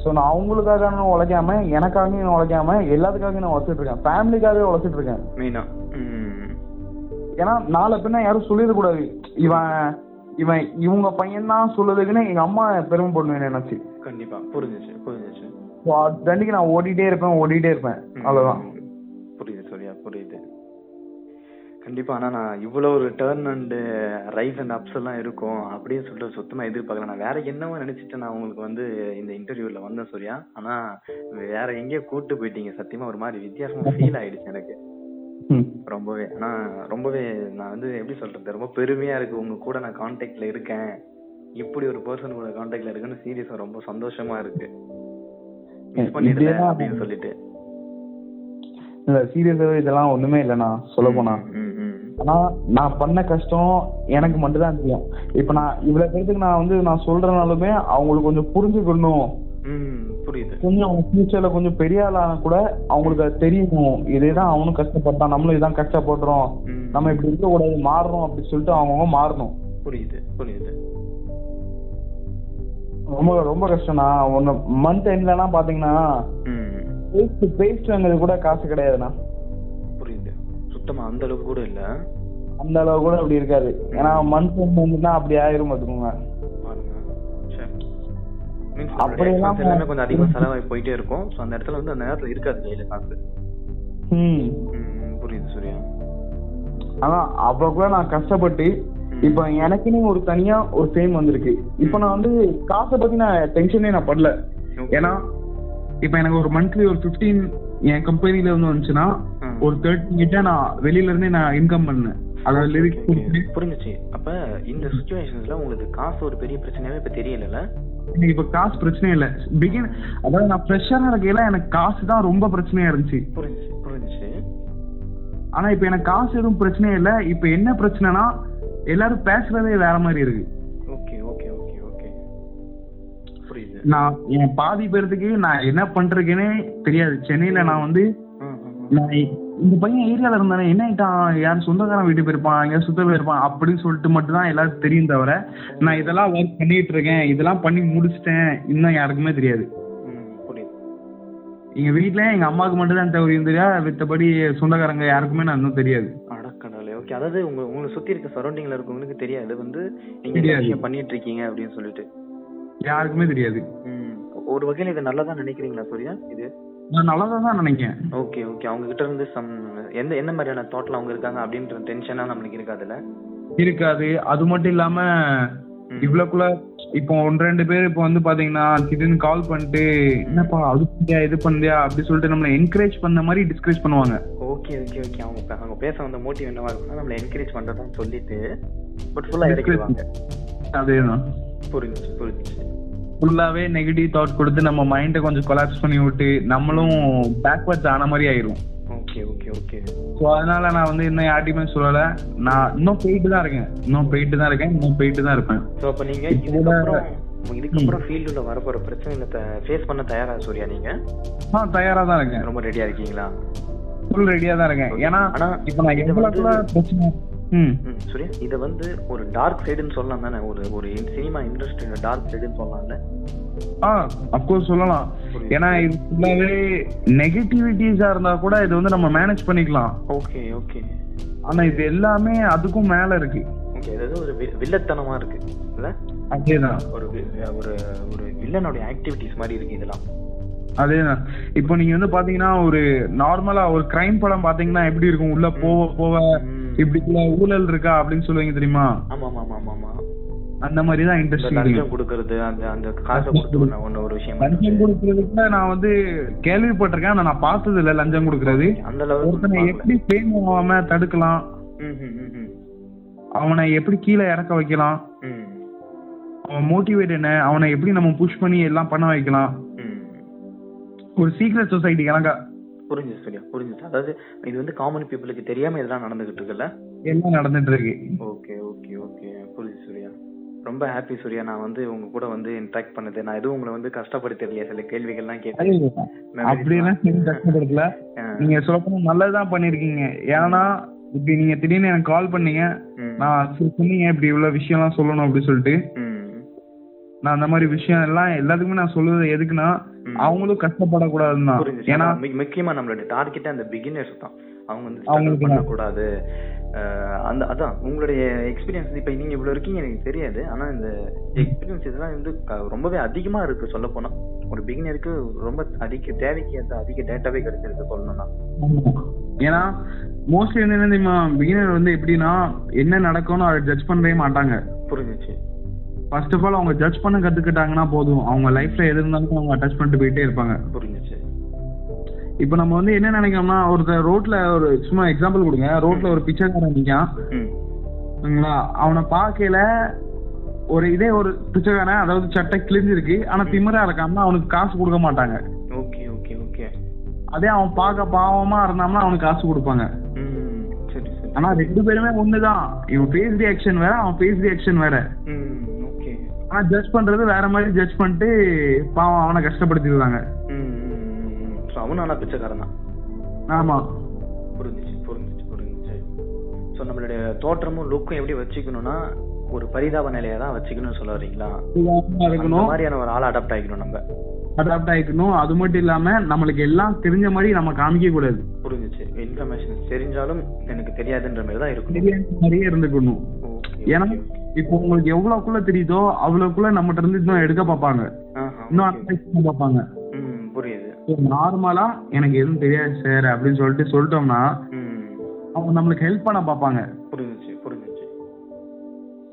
ஸோ நான் அவங்களுக்காக நான் உழைக்காம எனக்காக நான் உழைக்காம எல்லாத்துக்காக நான் உழைச்சிட்டு இருக்கேன். ஃபேமிலிக்காகவே உழைச்சிட்டு இருக்கேன். மெயினா ஏன்னா நாளை பின்ன யாரும் சொல்லிடக்கூடாது. இவன் இவன் இவங்க பையன் தான் சொல்லுதுக்குன்னு எங்க அம்மா பெருமைப்படுவேன் நினைச்சு. கண்டிப்பா. புரிஞ்சுச்சு புரிஞ்சுச்சு. அதுக்கு நான் ஓடிட்டே இருப்பேன் ஓடிட்டே இருப்பேன். அவ்வளவுதான். புரியுது சரியா புரியுது. கண்டிப்பா ஆனா நான் இவ்வளவு ஒரு turn and rise and ups எல்லாம் இருக்கும் அப்படின்னு சொல்லிட்டு சுத்தமா எதிர்பார்க்கல. நான் வேற என்னவோ நினைச்சிட்டு நான் உங்களுக்கு வந்து இந்த இன்டர்வியூல வந்தேன் சூர்யா ஆனா வேற எங்கேயோ கூட்டு போயிட்டீங்க. சத்தியமா ஒரு மாதிரி வித்தியாசமா ஃபீல் ஆயிடுச்சு எனக்கு. ரொம்பவே ஆனா ரொம்பவே நான் வந்து எப்படி சொல்றது ரொம்ப பெருமையா இருக்கு. உங்க கூட நான் கான்டாக்ட்ல இருக்கேன். இப்படி ஒரு பர்சன் கூட கான்டாக்ட்ல இருக்குன்னு சீரியஸா ரொம்ப சந்தோஷமா இருக்கு. மிஸ் பண்ணிடல அப்படின்னு சொல்லிட்டு. இல்ல சீரியஸாவே இதெல்லாம் ஒண்ணுமே இல்லைண்ணா சொல்ல போனா. ஆனா நான் பண்ண கஷ்டம் எனக்கு மட்டும் தான் தெரியும். இப்ப நான் இவ்வளவு பேருக்கு நான் வந்து நான் சொல்றனாலுமே அவங்களுக்கு கொஞ்சம் புரிஞ்சுக்கணும். புரியுது. கொஞ்சம் அவங்க ஃபியூச்சர்ல கொஞ்சம் பெரிய ஆளான கூட அவங்களுக்கு அது தெரியணும் இதேதான் அவனும் கஷ்டப்பட்டான். நம்மளும் இதான் கஷ்டப்படுறோம். நம்ம இப்படி இருக்க கூடாது மாறணும் அப்படின்னு சொல்லிட்டு அவங்கவுங்க மாறணும். புரியுது புரியுது. ரொம்ப ரொம்ப கஷ்டம்ண்ணா. ஒன்னு மந்த் எண்ட்லலாம் பாத்தீங்கன்னா பேஸ்ட் பேஸ்ட் வாங்குறது கூட காசு கிடையாதுண்ணா. புரியுது. சுத்தமா அந்த அளவுக்கு கூட இல்ல. அந்த அளவு கூட அப்படி இருக்காது. ஏன்னா மந்த் எண்ட் வந்துன்னா அப்படி ஆயிரும் பாத்துக்கோங்க. மீன்ஸ் எல்லாமே கொஞ்சம் அதிகமா செலவாகி போயிட்டே இருக்கும். ஸோ அந்த இடத்துல வந்து அந்த நேரத்துல இருக்காது கையில காசு புரியுது சூர்யா? அதான் அவ்வளவு கூட நான் கஷ்டப்பட்டு இப்ப எனக்குன்னு ஒரு தனியா ஒரு ஃபேம் வந்திருக்கு. இப்ப நான் வந்து காசை பத்தி நான் டென்ஷனே நான் படல. ஏன்னா இப்ப எனக்கு ஒரு மந்த்லி ஒரு 15 என் கம்பெனில இருந்து வந்துச்சுன்னா. ஒரு தேர்ட்டி கிட்ட நான் வெளியில இருந்தே நான் இன்கம் பண்ணேன். அதாவது லிரிக்ஸ். புரிஞ்சுச்சு. அப்ப இந்த சுச்சுவேஷன்ஸ்ல உங்களுக்கு காசு ஒரு பெரிய பிரச்சனையாவே இப்ப தெரியல எனக்கு இப்ப காசு பிரச்சனையே இல்ல. பிகின் அதாவது நான் ஃப்ரெஷ்ஷரா இருக்கையில எனக்கு காசு தான் ரொம்ப பிரச்சனையா இருந்துச்சு. ஆனா இப்ப எனக்கு காசு எதுவும் பிரச்சனையே இல்ல. இப்ப என்ன பிரச்சனைனா எல்லாரும் பேசுறதே வேற மாதிரி இருக்கு. Okay okay okay okay. புரியுது. நான் என் பாதி பேர்த்துக்கு நான் என்ன பண்றேன்னே தெரியாது. சென்னையில நான் வந்து. நான் இந்த பையன் ஏரியால இருந்தானே என்ன ஆயிட்டான்? யார் சொந்தக்காரன் வீட்டு போயிருப்பான் எங்கேயாவது சுத்த போயிருப்பான் அப்படின்னு சொல்லிட்டு மட்டும் தான் எல்லாரும் தெரியும் தவிர நான் இதெல்லாம் ஒர்க் பண்ணிட்டு இருக்கேன் இதெல்லாம் பண்ணி முடிச்சிட்டேன் இன்னும் யாருக்குமே தெரியாது. எங்க வீட்ல எங்க அம்மாவுக்கு மட்டும் தான் தெரியும் தெரியா மித்தபடி சொந்தக்காரங்க யாருக்குமே நான் இன்னும் தெரியாது. அடக்கடவுளே ஓகே அதாவது உங்க உங்களை சுத்தி இருக்க சரௌண்டிங்ல இருக்கவங்களுக்கு தெரியாது. வந்து நீங்க பண்ணிட்டு இருக்கீங்க அப்படின்னு சொல்லிட்டு. யாருக்குமே தெரியாது. ஒரு வகையில இது நல்லதா நினைக்கிறீங்களா சூர்யா இது? நான் நல்லதா தான் நினைக்கிறேன். ஓகே ஓகே அவங்க கிட்ட இருந்து சம் எந்த என்ன மாதிரியான தாட்ல அவங்க இருக்காங்க அப்படின்ற டென்ஷனா நம்மளுக்கு இருக்காதுல்ல இருக்காது. அது மட்டும் இல்லாம. இவ்வளவுக்குள்ள இப்போ ஒன்று ரெண்டு பேர் இப்போ வந்து பாத்தீங்கன்னா திடீர்னு கால் பண்ணிட்டு என்னப்பா அது பண்ணியா இது பண்ணியா? அப்படி சொல்லிட்டு நம்மளை என்கரேஜ் பண்ண மாதிரி டிஸ்கரேஜ் பண்ணுவாங்க. ஓகே ஓகே ஓகே அவங்க அவங்க பேச வந்த மோட்டிவ் என்னவா இருக்கும்னா நம்மள என்கரேஜ் பண்றதான்னு சொல்லிட்டு பட் ஃபுல்லா இறக்கிடுவாங்க. அதேதான். புரிஞ்சுச்சு புரிஞ்சுச்சு. ஃபுல்லாவே நெகட்டிவ் தாட் கொடுத்து நம்ம மைண்டை கொஞ்சம் கொலாப்ஸ் பண்ணி விட்டு நம்மளும் பேக்வர்ட்ஸ் ஆன மாதிரி ஆயிரும் ஓகே ஓகே ஓகே ஸோ அதனால நான் வந்து இன்னும் யார்ட்டையுமே சொல்லல. நான் இன்னும் போயிட்டு தான் இருக்கேன். இன்னும் போயிட்டு தான் இருக்கேன். இன்னும் போயிட்டு தான் இருப்பேன். ஸோ அப்போ நீங்க இதுக்கப்புறம் ஃபீல்டுல வரப்போற பிரச்சனைகளை ஃபேஸ் பண்ண தயாரா சூர்யா நீங்க? ஆ தயாரா தான் இருக்கேன். ரொம்ப ரெடியா இருக்கீங்களா? ஃபுல் ரெடியா தான் இருக்கேன். ஏன்னா இப்போ நான் வந்து- பிரச்சனை சூர்யா இதை வந்து ஒரு டார்க் சைடுன்னு சொல்லலாம் தானே? ஒரு ஒரு சினிமா இண்டஸ்ட்ரியோட டார்க் சைடுன்னு சொல்லலாம்ல? ஆ அப்கோர்ஸ் சொல்லலாம். ஏன்னா இது ஃபுல்லாவே நெகட்டிவிட்டிஸா இருந்தா கூட இது வந்து நம்ம மேனேஜ் பண்ணிக்கலாம். Okay okay. ஆனா இது எல்லாமே அதுக்கும் மேல இருக்கு. ஓகே அதாவது ஒரு வில்லத்தனமா இருக்கு இல்ல? அதேதான். ஒரு ஒரு ஒரு வில்லனுடைய ஆக்டிவிட்டிஸ் மாதிரி இருக்கு இதெல்லாம். அதேதான். இப்போ நீங்க வந்து பாத்தீங்கன்னா ஒரு நார்மலா ஒரு கிரைம் படம் பாத்தீங்கன்னா எப்படி இருக்கும்? உள்ள போக போக ம். இப்படிக்குள்ள ஊழல் இருக்கா அப்படின்னு சொல்லுவீங்க தெரியுமா? ஆமா ஆமா ஆமா ஆமா அந்த மாதிரி தான் இண்டஸ்ட்ரி லஞ்சம் கொடுக்கறது அந்த அந்த காசை கொடுத்து ஒண்ணு ஒரு விஷயம். லஞ்சம் கொடுக்கறதுக்கு நான் வந்து கேள்விப்பட்டிருக்கேன் ஆனா நான் பார்த்தது இல்ல லஞ்சம் கொடுக்கறது அந்த ஒருத்தனை. எப்படி ஃபேம் ஆகாம தடுக்கலாம். அவனை எப்படி கீழே இறக்க வைக்கலாம்? அவன் மோட்டிவேட் என்ன? அவனை எப்படி நம்ம புஷ் பண்ணி எல்லாம் பண்ண வைக்கலாம். ஒரு சீக்ரெட் சொசைட்டி கணக்கா புரிஞ்சுது சரியா புரிஞ்சுது. அதாவது இது வந்து காமன் பீப்புளுக்கு தெரியாம இதெல்லாம் நடந்துகிட்டு இருக்குல்ல? எல்லாம் நடந்துட்டு இருக்கு. Okay okay okay. புரியுது சூர்யா. ரொம்ப ஹாப்பி சூர்யா. நான் வந்து உங்க கூட வந்து இன்ட்ராக்ட் பண்ணது. நான் எதுவும் உங்களை வந்து கஷ்டப்படுத்தலையா சில கேள்விகள்லாம் கேட்டேன் கஷ்டப்படுத்தல. ஆ. நீங்க சொல்லப்போனா நல்லதுதான் பண்ணிருக்கீங்க ஏன்னா இப்படி நீங்க திடீர்னு எனக்கு கால் பண்ணீங்க. நான் சொன்னீங்க இப்படி இவ்வளவு விஷயம்லாம் சொல்லணும் அப்படின்னு சொல்லிட்டு. நான் அந்த மாதிரி விஷயம் எல்லாம் எல்லாத்துக்குமே நான் சொல்லுவது எதுக்குன்னா. அவங்களும் கஷ்டப்படக்கூடாதுன்னு தான். ஏன்னா முக்கியமா நம்மளோட டார்கெட் அந்த பிகினர்ஸ் தான். அவங்க வந்து அவங்களுக்கு. பண்ணக்கூடாது. அந்த அதான் உங்களுடைய எக்ஸ்பீரியன்ஸ் இப்ப நீங்க இவ்வளவு இருக்கீங்க எனக்கு தெரியாது. ஆனா இந்த எக்ஸ்பீரியன்ஸ் இதெல்லாம் வந்து ரொம்பவே அதிகமா இருக்கு சொல்ல போனா ஒரு பிகினருக்கு ரொம்ப அதிக தேவைக்கு ஏற்ற அதிக டேட்டாவே கிடைச்சிருக்கு சொல்லணும்னா. ஏன்னா மோஸ்ட்லி வந்து என்ன தெரியுமா பிகினர் வந்து எப்படின்னா என்ன நடக்கும்னு அதை ஜட்ஜ் பண்ணவே மாட்டாங்க. புரிஞ்சுச்சு. ஃபர்ஸ்ட் ஆஃப் ஆல் அவங்க ஜட்ஜ் பண்ண கத்துக்கிட்டாங்கன்னா போதும். அவங்க லைஃப்ல எது இருந்தாலும் அவங்க அட்டாச் பண்ணிட்டு போயிட்டே இருப்பாங்க. புரிஞ்சுச்சு இப்போ நம்ம வந்து என்ன நினைக்கிறோம்னா ஒருத்தர் ரோட்ல ஒரு சும்மா எக்ஸாம்பிள் கொடுங்க. ரோட்ல ஒரு பிச்சைக்காரன் சரிங்களா? அவனை பார்க்கல ஒரு இதே ஒரு பிச்சைக்காரன் அதாவது சட்டை கிழிஞ்சிருக்கு. ஆனா திமிரா இருக்கான்னா அவனுக்கு காசு கொடுக்க மாட்டாங்க. Okay okay okay. அதே அவன் பார்க்க பாவமா இருந்தான்னா அவனுக்கு காசு கொடுப்பாங்க. ஆனா ரெண்டு பேருமே ஒண்ணுதான். இவன் ஃபேஸ் ரியாக்ஷன் வேற அவன் ஃபேஸ் ரியாக்ஷன் வேற. ஜட்ஜ் பண்றது வேற மாதிரி ஜட்ஜ் பண்ணிட்டு பாவம் அவனை கஷ்டப்படுத்திடுறாங்க. ம் ஸோ அவனும் ஆனா பிச்சைக்காரன் தான். ஆமா. புரிஞ்சுச்சு புரிஞ்சுச்சு புரிஞ்சுச்சு. ஸோ நம்மளுடைய தோற்றமும் லுக்கும் எப்படி வச்சுக்கணும்னா ஒரு பரிதாப நிலையை தான் வச்சுக்கணும்னு சொல்ல வரீங்களா? இருக்கணும். மாதிரியான ஒரு ஆளை அடாப்ட் ஆகிக்கணும் நம்ம. அடாப்ட் ஆயிக்கணும். அது மட்டும் இல்லாம நம்மளுக்கு எல்லாம் தெரிஞ்ச மாதிரி நம்ம காமிக்க கூடாது. புரிஞ்சுச்சு. இன்ஃபர்மேஷன் தெரிஞ்சாலும் எனக்கு தெரியாதுன்ற மாதிரி தான் இருக்கணும். தெரியாத மாதிரியே இருந்துக்கணும். ஏன்னா இப்போ உங்களுக்கு எவ்வளவுக்குள்ள தெரியுதோ அவ்வளவுக்குள்ள நம்மகிட்ட இருந்து இன்னும் எடுக்க பார்ப்பாங்க. இன்னும் அனலைஸ் பண்ண பார்ப்பாங்க. ம் புரியுது. நார்மலா எனக்கு எதுவும் தெரியாது சார் அப்படின்னு சொல்லிட்டு சொல்லிட்டோம்னா ம். அவங்க நம்மளுக்கு ஹெல்ப் பண்ண பார்ப்பாங்க. புரிஞ்சுச்சு புரிஞ்சுச்சு.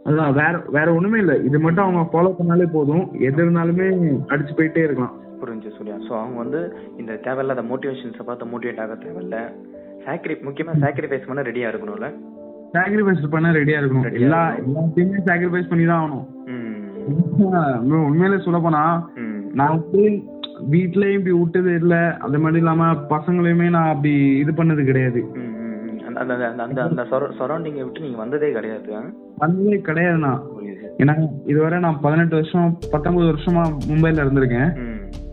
அதான் வேற வேற ஒண்ணுமே இல்ல. இது மட்டும் அவங்க ஃபாலோ பண்ணாலே போதும். எது இருந்தாலுமே அடிச்சு போயிட்டே இருக்கலாம். புரிஞ்சு சூர்யா. ஸோ அவங்க வந்து இந்த தேவையில்லாத மோட்டிவேஷன்ஸை பார்த்து மோட்டிவேட் ஆக தேவையில்ல. சாக்ரி முக்கியமாக சாக்ரிஃபைஸ் பண்ண ரெடியாக இருக்கணும்ல. சாக்ரிஃபைஸ் பண்ண ரெடியா இருக்கணும். எல்லா. எல்லாத்தையுமே சாக்ரிஃபைஸ் பண்ணி தான் ஆகணும் உண்மையிலே சொல்ல போனா நான் வீட்லயும் இப்படி விட்டது இல்ல. அது மாதிரி இல்லாம பசங்களையுமே நான் அப்படி இது பண்ணது கிடையாது. அந்த அந்த அந்த சரௌண்டிங்கை விட்டு நீங்க வந்ததே கிடையாது? வந்ததே கிடையாது நான். புரியுது ஏன்னா இதுவரை நான் பதினெட்டு வருஷம் பத்தொன்பது வருஷமா மும்பைல இருந்திருக்கேன்.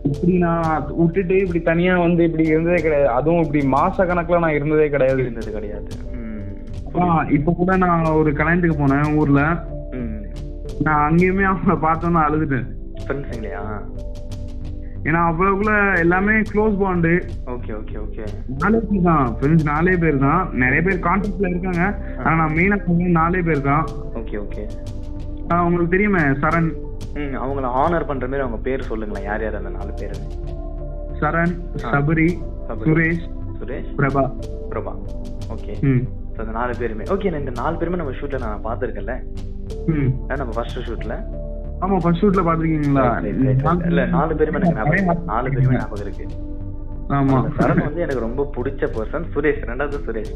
இப்படி நான் விட்டுட்டு இப்படி தனியா வந்து இப்படி இருந்ததே கிடையாது. அதுவும் இப்படி மாச கணக்குல நான் இருந்ததே கிடையாது. இருந்தது கிடையாது. இப்ப கூட நான் ஒரு கல்யாணத்துக்கு போனேன் ஊர்ல. நான் அங்கேயுமே அவங்கள பார்த்தோன்னு அழுதுட்டேன். ஃப்ரெண்ட்ஸுங்களையா ஏன்னா அவ்வளவுக்குள்ள எல்லாமே close bond okay okay okay. நாலே பேர் தான். ஃப்ரெண்ட்ஸ் நாலே பேர் தான். நிறைய பேர் கான்டாக்ட்ல இருக்காங்க. ஆனா நான் மெயினா சொன்னது நாலே பேர் தான். Okay okay. ஆஹ் உங்களுக்கு தெரியுமே சரண். ம் அவங்கள ஆனர் பண்ற மாதிரி அவங்க பேர் சொல்லுங்களேன். யார் யார் அந்த நாலு பேர்? சரண் சபரி. சுரேஷ் சுரேஷ்? பிரபா. பிரபா. ஓகே. ம். ஸோ அந்த நாலு பேருமே. ஓகே இந்த நாலு பேருமே நம்ம ஷூட்ல நான் பார்த்துருக்கேன்ல? நம்ம ஃபர்ஸ்ட் ஷூட்ல ஆமா ஃபர்ஸ்ட் ஷூட்ல பாத்துருக்கீங்களா இல்ல நாலு பேருமே எனக்கு ஞாபகம். நாலு பேருமே ஞாபகம் இருக்கு. ஆமா. சரண் வந்து எனக்கு ரொம்ப பிடிச்ச பர்சன் சுரேஷ். ரெண்டாவது சுரேஷ்.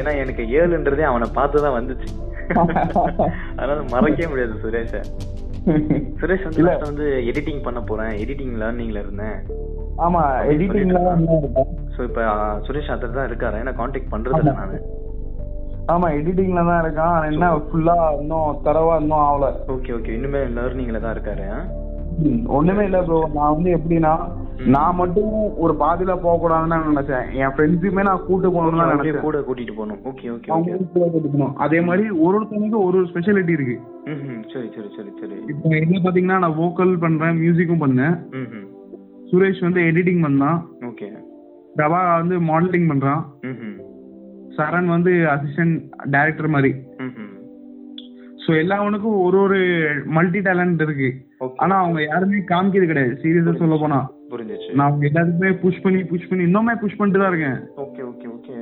ஏன்னா எனக்கு ஏழுன்றதே அவனை பார்த்து தான் வந்துச்சு. அதனால மறக்கவே முடியாது சுரேஷ. சுரேஷ் வந்து வந்து எடிட்டிங் பண்ண போறேன். எடிட்டிங் லேர்னிங்ல இருந்தேன். ஆமா எடிட்டிங்ல ஸோ இப்போ சுரேஷ் அதில் தான் இருக்காரு. ஏன்னா காண்டாக்ட் பண்றது இல்லை நான். ஆமா எடிட்டிங்ல தான் இருக்கான். என்ன ஃபுல்லா இன்னும் தரவா இன்னும் ஆகல ஓகே ஓகே இன்னுமே லேர்னிங்ல தான் இருக்காரு ஒண்ணுமே இல்ல ப்ரோ நான் வந்து எப்படின்னா நான் மட்டும் ஒரு பாதியில போக கூடாதுன்னு நான் நினைச்சேன். என் ஃப்ரெண்ட்ஸுமே நான் கூட்டு போகணும்னு நினைச்சேன். கூட கூட்டிட்டு போகணும். ஓகே ஓகே கூட்டிட்டு போகணும். அதே மாதிரி ஒரு ஒருத்தவனுக்கு ஒரு ஒரு ஸ்பெஷாலிட்டி இருக்கு. ம் சரி சரி சரி சரி. இப்போ என்ன பாத்தீங்கன்னா நான் வோக்கல் பண்றேன் மியூசிக்கும் பண்ணேன். சுரேஷ் வந்து எடிட்டிங் பண்ணான். ஓகே பிரபா வந்து மாடலிங் பண்றான். சரண் வந்து அசிஸ்டன்ட் டைரக்டர் மாதிரி. ஸோ எல்லாவனுக்கும் ஒரு ஒரு மல்டி டேலண்ட் இருக்கு. ஆனா அவங்க யாருமே காமிக்கிறது கிடையாது. சீரியஸா சொல்ல போனா. புரிஞ்சிச்சு. நான் அவங்க எல்லாத்துக்குமே புஷ் பண்ணி புஷ் பண்ணி இன்னுமே புஷ் பண்ணிட்டு தான் இருக்கேன். ஓகே ஓகே ஓகே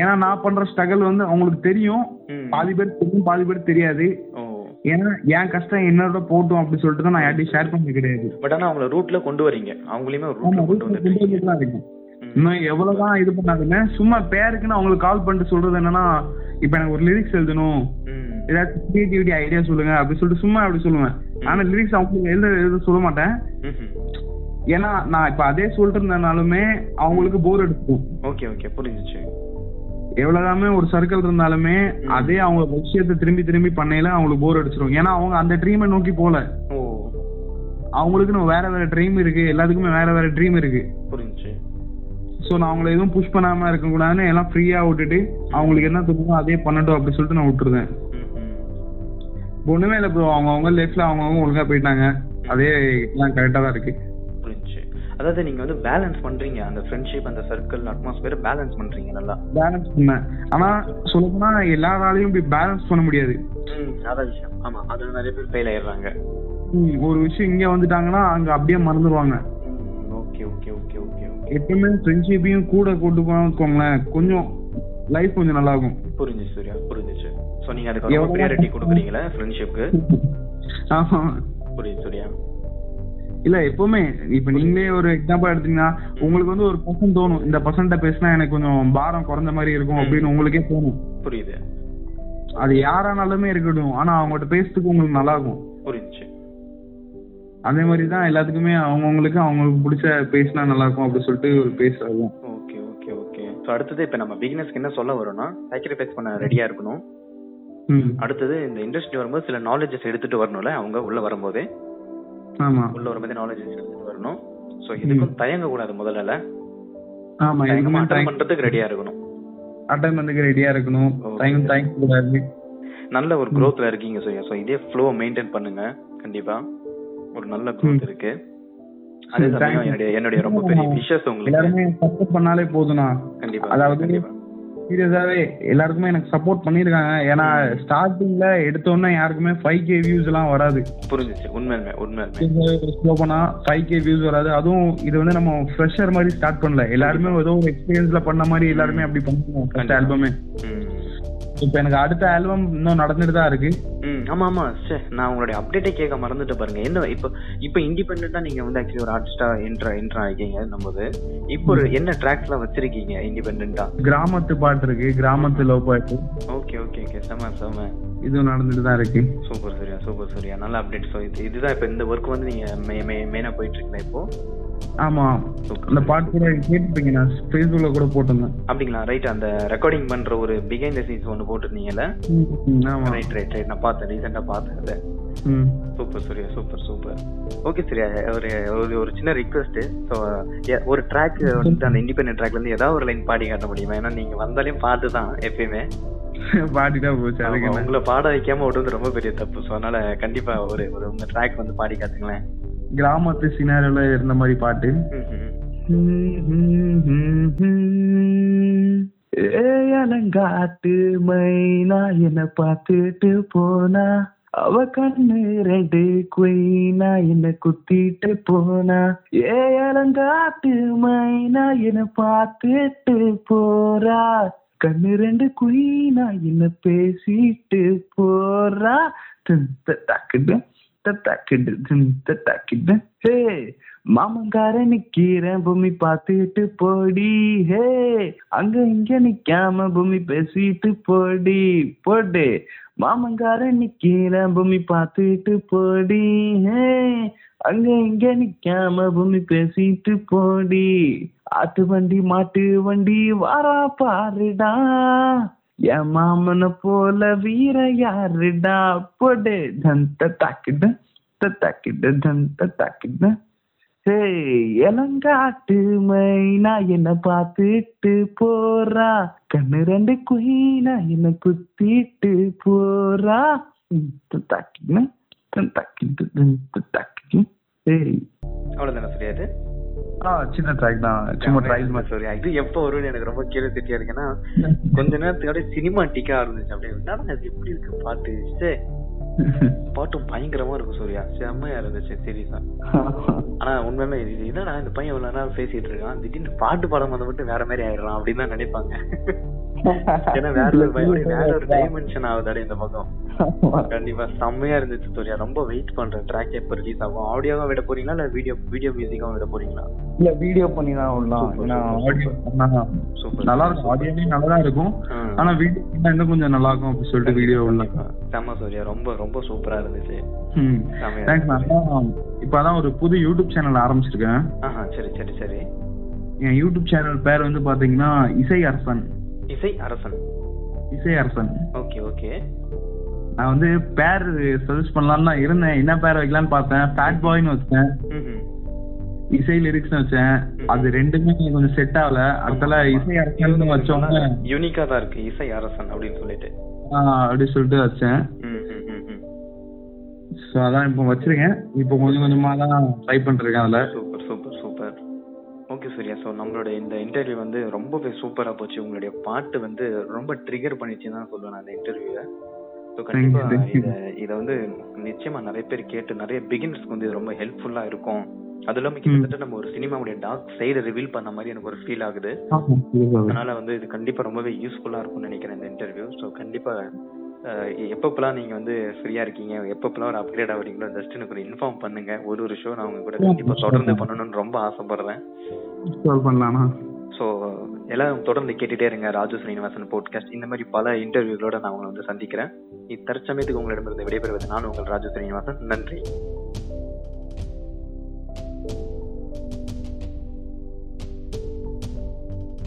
ஏன்னா நான் பண்ற ஸ்ட்ரகிள் வந்து அவங்களுக்கு தெரியும். பாதி பேர் தெரியும் பாதி பேர் தெரியாது. ஏன்னா என் கஷ்டம் என்னோட போட்டும் அப்படி சொல்லிட்டு தான் நான் யார்ட்டையும் ஷேர் பண்ணது கிடையாது. பட் ஆனா அவங்கள ரூட்ல கொண்டு வரீங்க. அவங்களையுமே ரூட்ல கொண்டு வீட்டுல இன்னும் எவ்வளவுதான் இது பண்ணாதுன்னு சும்மா பேருக்குன்னு அவங்களுக்கு கால் பண்ணிட்டு சொல்றது என்னன்னா இப்ப எனக்கு ஒரு லிரிக்ஸ் எழுதணும். ஏதாச்சும் கிரியேட்டிவிட்டி ஐடியா சொல்லுங்க அப்படி சொல்லிட்டு சும்மா அப்படி சொல்லுவேன். ஆனா லிரிக்ஸ் அவங்களுக்கு எழுத எழுத சொல்ல மாட்டேன். ஏன்னா நான் இப்ப அதே சொல்லிட்டு இருந்தனாலுமே அவங்களுக்கு போர் அடிக்கும் ஓகே ஓகே புரிஞ்சிச்சு. எவ்வளவுதாமே ஒரு சர்க்கிள் இருந்தாலுமே அதே அவங்க விஷயத்தை திரும்பி திரும்பி பண்ணையில அவங்களுக்கு போர் அடிச்சிடும். ஏன்னா அவங்க அந்த ட்ரீமை நோக்கி போல அவங்களுக்குன்னு வேற வேற ட்ரீம் இருக்கு. எல்லாத்துக்குமே வேற வேற ட்ரீம் இருக்கு. ஸோ நான் அவங்கள எதுவும் புஷ் பண்ணாம இருக்க கூடாதுன்னு எல்லாம் ஃப்ரீயா விட்டுட்டு அவங்களுக்கு என்ன தோணுதோ அதே பண்ணட்டும் அப்படி சொல்லிட்டு நான் விட்டுருந்தேன் ஒண்ணுமே இல்லை ப்ரோ அவங்கவுங்க லைஃப்ல அவங்கவுங்க ஒழுங்கா போயிட்டாங்க. அதே எல்லாம் கரெக்டா தான் இருக்கு. அதாவது நீங்க வந்து பேலன்ஸ் பண்றீங்க. அந்த ஃப்ரெண்ட்ஷிப் அந்த சர்க்கிள் அட்மாஸ்பியர் பேலன்ஸ் பண்றீங்க நல்லா. பேலன்ஸ் பண்ணேன். ஆனா சொல்ல போனா எல்லாராலையும் இப்படி பேலன்ஸ் பண்ண முடியாது. அதான் விஷயம். ஆமா அது நிறைய பேர் ஃபெயில் ஆயிடுறாங்க. ஒரு விஷயம் இங்க வந்துட்டாங்கன்னா அங்க அப்படியே மறந்துடுவாங்க ஓகே ஓகே ஓகே ஓகே. எப்பவுமே ஃப்ரெண்ட்ஷிப்பையும் கூட கொண்டு போனோம்னு வச்சுக்கோங்களேன் கொஞ்சம் லைஃப் கொஞ்சம் நல்லா இருக்கும் புரிஞ்சுச்சு சூர்யா. புரிஞ்சுச்சு ஸோ நீங்க அதுக்கு ரொம்ப எவ்வளவு ப்ரியாரிட்டி கொடுக்குறீங்களா ஃப்ரெண்ட்ஷிப்க்கு ஆமா. புரியுது சூர்யா. இல்ல எப்பவுமே இப்ப நீங்களே ஒரு எக்ஸாம்பிள் எடுத்தீங்கன்னா உங்களுக்கு வந்து ஒரு பர்சன் தோணும். இந்த பர்சன்ட்ட பேசினா எனக்கு கொஞ்சம் பாரம் குறைஞ்ச மாதிரி இருக்கும் அப்படின்னு உங்களுக்கே தோணும். புரியுது. அது யாரானாலுமே இருக்கட்டும். ஆனா அவங்ககிட்ட பேசுறதுக்கு உங்களுக்கு நல்லா இருக்கும் புரிஞ்சுச்சு. அதே மாதிரி தான் எல்லாத்துக்குமே அவங்கவுங்களுக்கு அவங்களுக்கு பிடிச்ச பேசினா நல்லா இருக்கும் அப்படி சொல்லிட்டு ஒரு ஓகே ஓகே ஓகே. ஸோ அடுத்தது இப்போ நம்ம பிகினர்ஸ்க்கு என்ன சொல்ல வரோம்னா சாக்ரிஃபைஸ் பண்ண ரெடியா இருக்கணும். அடுத்தது இந்த இண்டஸ்ட்ரி வரும்போது சில நாலேஜஸ் எடுத்துட்டு வரணும்ல அவங்க உள்ள வரும்போதே. ஆமா. உள்ள வரும்போதே நாலேஜஸ் எடுத்துட்டு வரணும். ஸோ இதுக்கும் தயங்க கூடாது முதல்ல ஆமா இதுக்குமே அட்டன் பண்றதுக்கு ரெடியா இருக்கணும். அட்டன் பண்ணதுக்கு ரெடியா இருக்கணும். டைம் டைம் கூடாது நல்ல ஒரு growthல இருக்கீங்க ஸோ இதே ஃப்ளோ மெயின்டைன் பண்ணுங்க கண்டிப்பா. ஒரு நல்ல growth இருக்கு. அதே சமயம். என்னுடைய என்னுடைய ரொம்ப பெரிய விஷஸ் உங்களுக்கு. எல்லாருமே சப்போர்ட் பண்ணாலே போதும்ண்ணா கண்டிப்பா அதாவது சீரியஸாவே எல்லாருக்குமே எனக்கு சப்போர்ட் பண்ணிருக்காங்க ஏன்னா ஸ்டார்டிங்ல எடுத்தோன்னே யாருக்குமே ஃபைவ் கே வியூஸ் எல்லாம் வராது. புரிஞ்சுச்சு உண்மையுமே உண்மையுமே ஸ்லோ பண்ணா ஃபைவ் கே வியூஸ் வராது. அதுவும் இது வந்து நம்ம ஃப்ரெஷர் மாதிரி ஸ்டார்ட் பண்ணல. எல்லாருமே ஏதோ ஒரு எக்ஸ்பீரியன்ஸ்ல பண்ண மாதிரி எல்லாருமே அப்படி பண்ணுவோம் ஃபர்ஸ்ட் ஆல்பமே இப்போ எனக்கு அடுத்த ஆல்பம் இன்னும் நடந்துட்டு தான் இருக்கு. ம் ஆமா ஆமா. சே நான் உங்களுடைய அப்டேட்டே கேட்க மறந்துட்டு பாருங்க. என்ன இப்போ இப்போ இண்டிபெண்டா நீங்க வந்து ஆக்சுவலி ஒரு ஆர்டிஸ்டா என்ட்ரா என்ட்ரா ஆகிக்கீங்க நம்மது இப்போ ஒரு என்ன ட்ராக்ஸ்லாம் வச்சிருக்கீங்க இண்டிபெண்டா கிராமத்து பாட்டு இருக்கு. கிராமத்து லவ் பாட்டு. ஓகே ஓகே ஓகே செம செம. இதுவும் நடந்துட்டு தான் இருக்கு. Super Suriya super Suriya. நல்ல அப்டேட் ஸோ இது இதுதான் இப்போ இந்த ஒர்க் வந்து நீங்க மெயினா போயிட்டு இருக்கீங்களா இப்போ? ஆமா. அந்த பாட்டு கூட கேட்டுப்பீங்க நான் ஃபேஸ்புக்ல கூட போட்டிருந்தேன். அப்படிங்களா? ரைட் அந்த ரெக்கார்டிங் பண்ற ஒரு பிகைண்ட் த சீன்ஸ் ஒன்று போட்டிருந்தீங்கல்ல? ம், ஆமா. ரைட் ரைட் ரைட் நான் பார்த்தேன் ரீசெண்டாக பார்த்தேன் அதை super Suriya super super okay Suriya ஒரு ஒரு சின்ன ரிக்வெஸ்ட் ஸோ ஒரு ட்ராக் வந்து அந்த இண்டிபெண்டன்ட் ட்ராக்ல இருந்து ஏதாவது ஒரு லைன் பாடி காட்ட முடியுமா? ஏன்னா நீங்க வந்தாலே பாட்டு தான் எப்பயுமே. பாடிட்டா போச்சு அதுக்கு உங்களை பாட வைக்காம விடுறது ரொம்ப பெரிய தப்பு. ஸோ அதனால கண்டிப்பா ஒரு ஒரு உங்க ட்ராக் வந்து பாடி காட்டுங்களேன். கிராமத்து சினாரியோல இருந்த மாதிரி பாட்டு. ஏலங்காட்டு மைனா என்ன பார்த்துட்டு போனா. அவ கண்ணு ரெண்டு குயினா என்ன குத்திட்டு போனா. ஏலங்காட்டு மைனா என்ன பார்த்துட்டு போறா. கண்ணு ரெண்டு குயினா என்ன பேசிட்டு போறா. டக்குடு தட்டாக்கிடு தட்டாக்கிடு ஹே மாமங்கார நிக்கிறேன் பூமி பார்த்துட்டு போடி. ஹே அங்க இங்க நிக்காம பூமி பேசிட்டு போடி. போடு. மாமங்கார நிக்கிறேன் பூமி பார்த்துட்டு போடி. ஹே அங்க இங்க நிக்காம பூமி பேசிட்டு போடி. ஆட்டு வண்டி மாட்டு வண்டி வாரா பாருடா. என் மாமனை போல வீர யாருடா? போடு. தந்த தாக்குடு தத்தாக்கிட்டு தன் தத்தாக்கிட்டு இளங்காட்டு மைனா என்ன பார்த்துட்டு போறா. கண்ணு ரெண்டு குயினா என்ன குத்திட்டு போறா. தத்தாக்கிட்டு தத்தாக்கிட்டு ஏய். அவ்வளவுதானே சரியாது சின்ன ட்ராக் தான். சும்மா ட்ரைல் மாதிரி சரி இது எப்போ வரும்னு எனக்கு ரொம்ப கியூரியாசிட்டியா இருக்குன்னா கொஞ்ச நேரத்துக்கு அப்படியே சினிமாட்டிக்கா இருந்துச்சு அப்படியே என்னடா எப்படி இருக்கு? பாட்டு பாட்டும் பயங்கரமா இருக்கும் சூர்யா. செம்மையா இருந்துச்சு சீரியஸா ஆனா உண்மையுமே இது என்னடா இந்த பையன் இவ்வளவு நேரம் பேசிட்டு இருக்கான்? திடீர்னு பாட்டு படம் வந்து மட்டும் வேற மாதிரி ஆயிடுறான் அப்படின்னு தான் நினைப்பாங்க. ஏன்னா வேற ஒரு வேற ஒரு டைமென்ஷன் ஆகுதாடே இந்த பக்கம். கண்டிப்பா செம்மையா இருந்துச்சு சூர்யா ரொம்ப வெயிட் பண்றேன் ட்ராக் எப்ப ரிலீஸ் ஆகும்? ஆடியோவா விட போறீங்களா? இல்ல வீடியோ வீடியோ மியூசிக்கா விட போறீங்களா? இல்ல வீடியோ பண்ணி தான் விடலாம். சூப்பர் நல்லா இருக்கும். ஆடியோவே நல்லா தான் இருக்கும். ஆனா வீடியோ இன்னும் கொஞ்சம் நல்லா இருக்கும் அப்படி சொல்லிட்டு வீடியோ விடலாம் செம்ம சூர்யா. ரொம்ப ரொம்ப சூப்பரா இருந்துச்சு. இப்பதான் ஒரு புது யூடியூப் சேனல் ஆரம்பிச்சிருக்கேன். சரி சரி சரி. என் யூடியூப் சேனல் பேர் வந்து பாத்தீங்கன்னா இசை அரசன். இசை அரசன். இசை அரசன். Okay okay. நான் வந்து பேர் சஜஸ்ட் பண்ணலாம்னு தான் இருந்தேன். என்ன பேர் வைக்கலாம்னு பார்த்தேன். ஃபேட் பாய்னு வச்சேன். இசை லிரிக்ஸ் வச்சேன். அது ரெண்டுமே கொஞ்சம் செட் ஆகல. அடுத்தால இசை அரசன் வச்சோன்னே யூனிக்கா தான் இருக்கு. இசை அரசன் அப்படின்னு சொல்லிட்டு. அப்படி சொல்லிட்டு வச்சேன். ஸோ அதான் இப்போ வச்சிருக்கேன். இப்போ கொஞ்சம் கொஞ்சமா தான் ட்ரை பண்ணிருக்கேன் அதுல. ஓகே சூர்யா ஸோ நம்மளோட இந்த இன்டர்வியூ வந்து ரொம்பவே சூப்பரா போச்சு. உங்களுடைய பாட்டு வந்து ரொம்ப ட்ரிகர் பண்ணிச்சுன்னு தான் சொல்லுவேன் அந்த இன்டர்வியூவை ஸோ கண்டிப்பா Thank you, thank you. இதை இதை வந்து நிச்சயமா நிறைய பேர் கேட்டு நிறைய பிகினர்ஸ்க்கு வந்து இது ரொம்ப ஹெல்ப்ஃபுல்லா இருக்கும். அது இல்லாம கிட்டத்தட்ட நம்ம ஒரு சினிமாவுடைய டார்க் சைடு ரிவீல் பண்ண மாதிரி எனக்கு ஒரு ஃபீல் ஆகுது. அதனால வந்து இது கண்டிப்பா ரொம்பவே யூஸ்ஃபுல்லா இருக்கும்னு நினைக்கிறேன் இந்த இன்டர்வியூ ஸோ கண்டிப்பா அஹ், எப்பப்பெல்லாம் நீங்க வந்து ஃப்ரீயா இருக்கீங்க? எப்பப்பெல்லாம் ஒரு அப்கிரேட் ஆகுறீங்களோ ஜஸ்ட் எனக்கு ஒரு இன்ஃபார்ம் பண்ணுங்க. ஒரு ஒரு ஷோ நான் உங்க கூட கண்டிப்பா தொடர்ந்து பண்ணணும்னு ரொம்ப ஆசைப்படுறேன். பண்ணலாமா ஸோ எல்லாரும் தொடர்ந்து கேட்டுட்டே இருங்க. ராஜு ஸ்ரீனிவாசன் போட்காஸ்ட் இந்த மாதிரி பல இன்டர்வியூகளோட நான் உங்களை வந்து சந்திக்கிறேன். தற்சமயத்துக்கு உங்களிடமிருந்து விடைபெறுவது நான் உங்கள் ராஜு ஸ்ரீனிவாசன் நன்றி.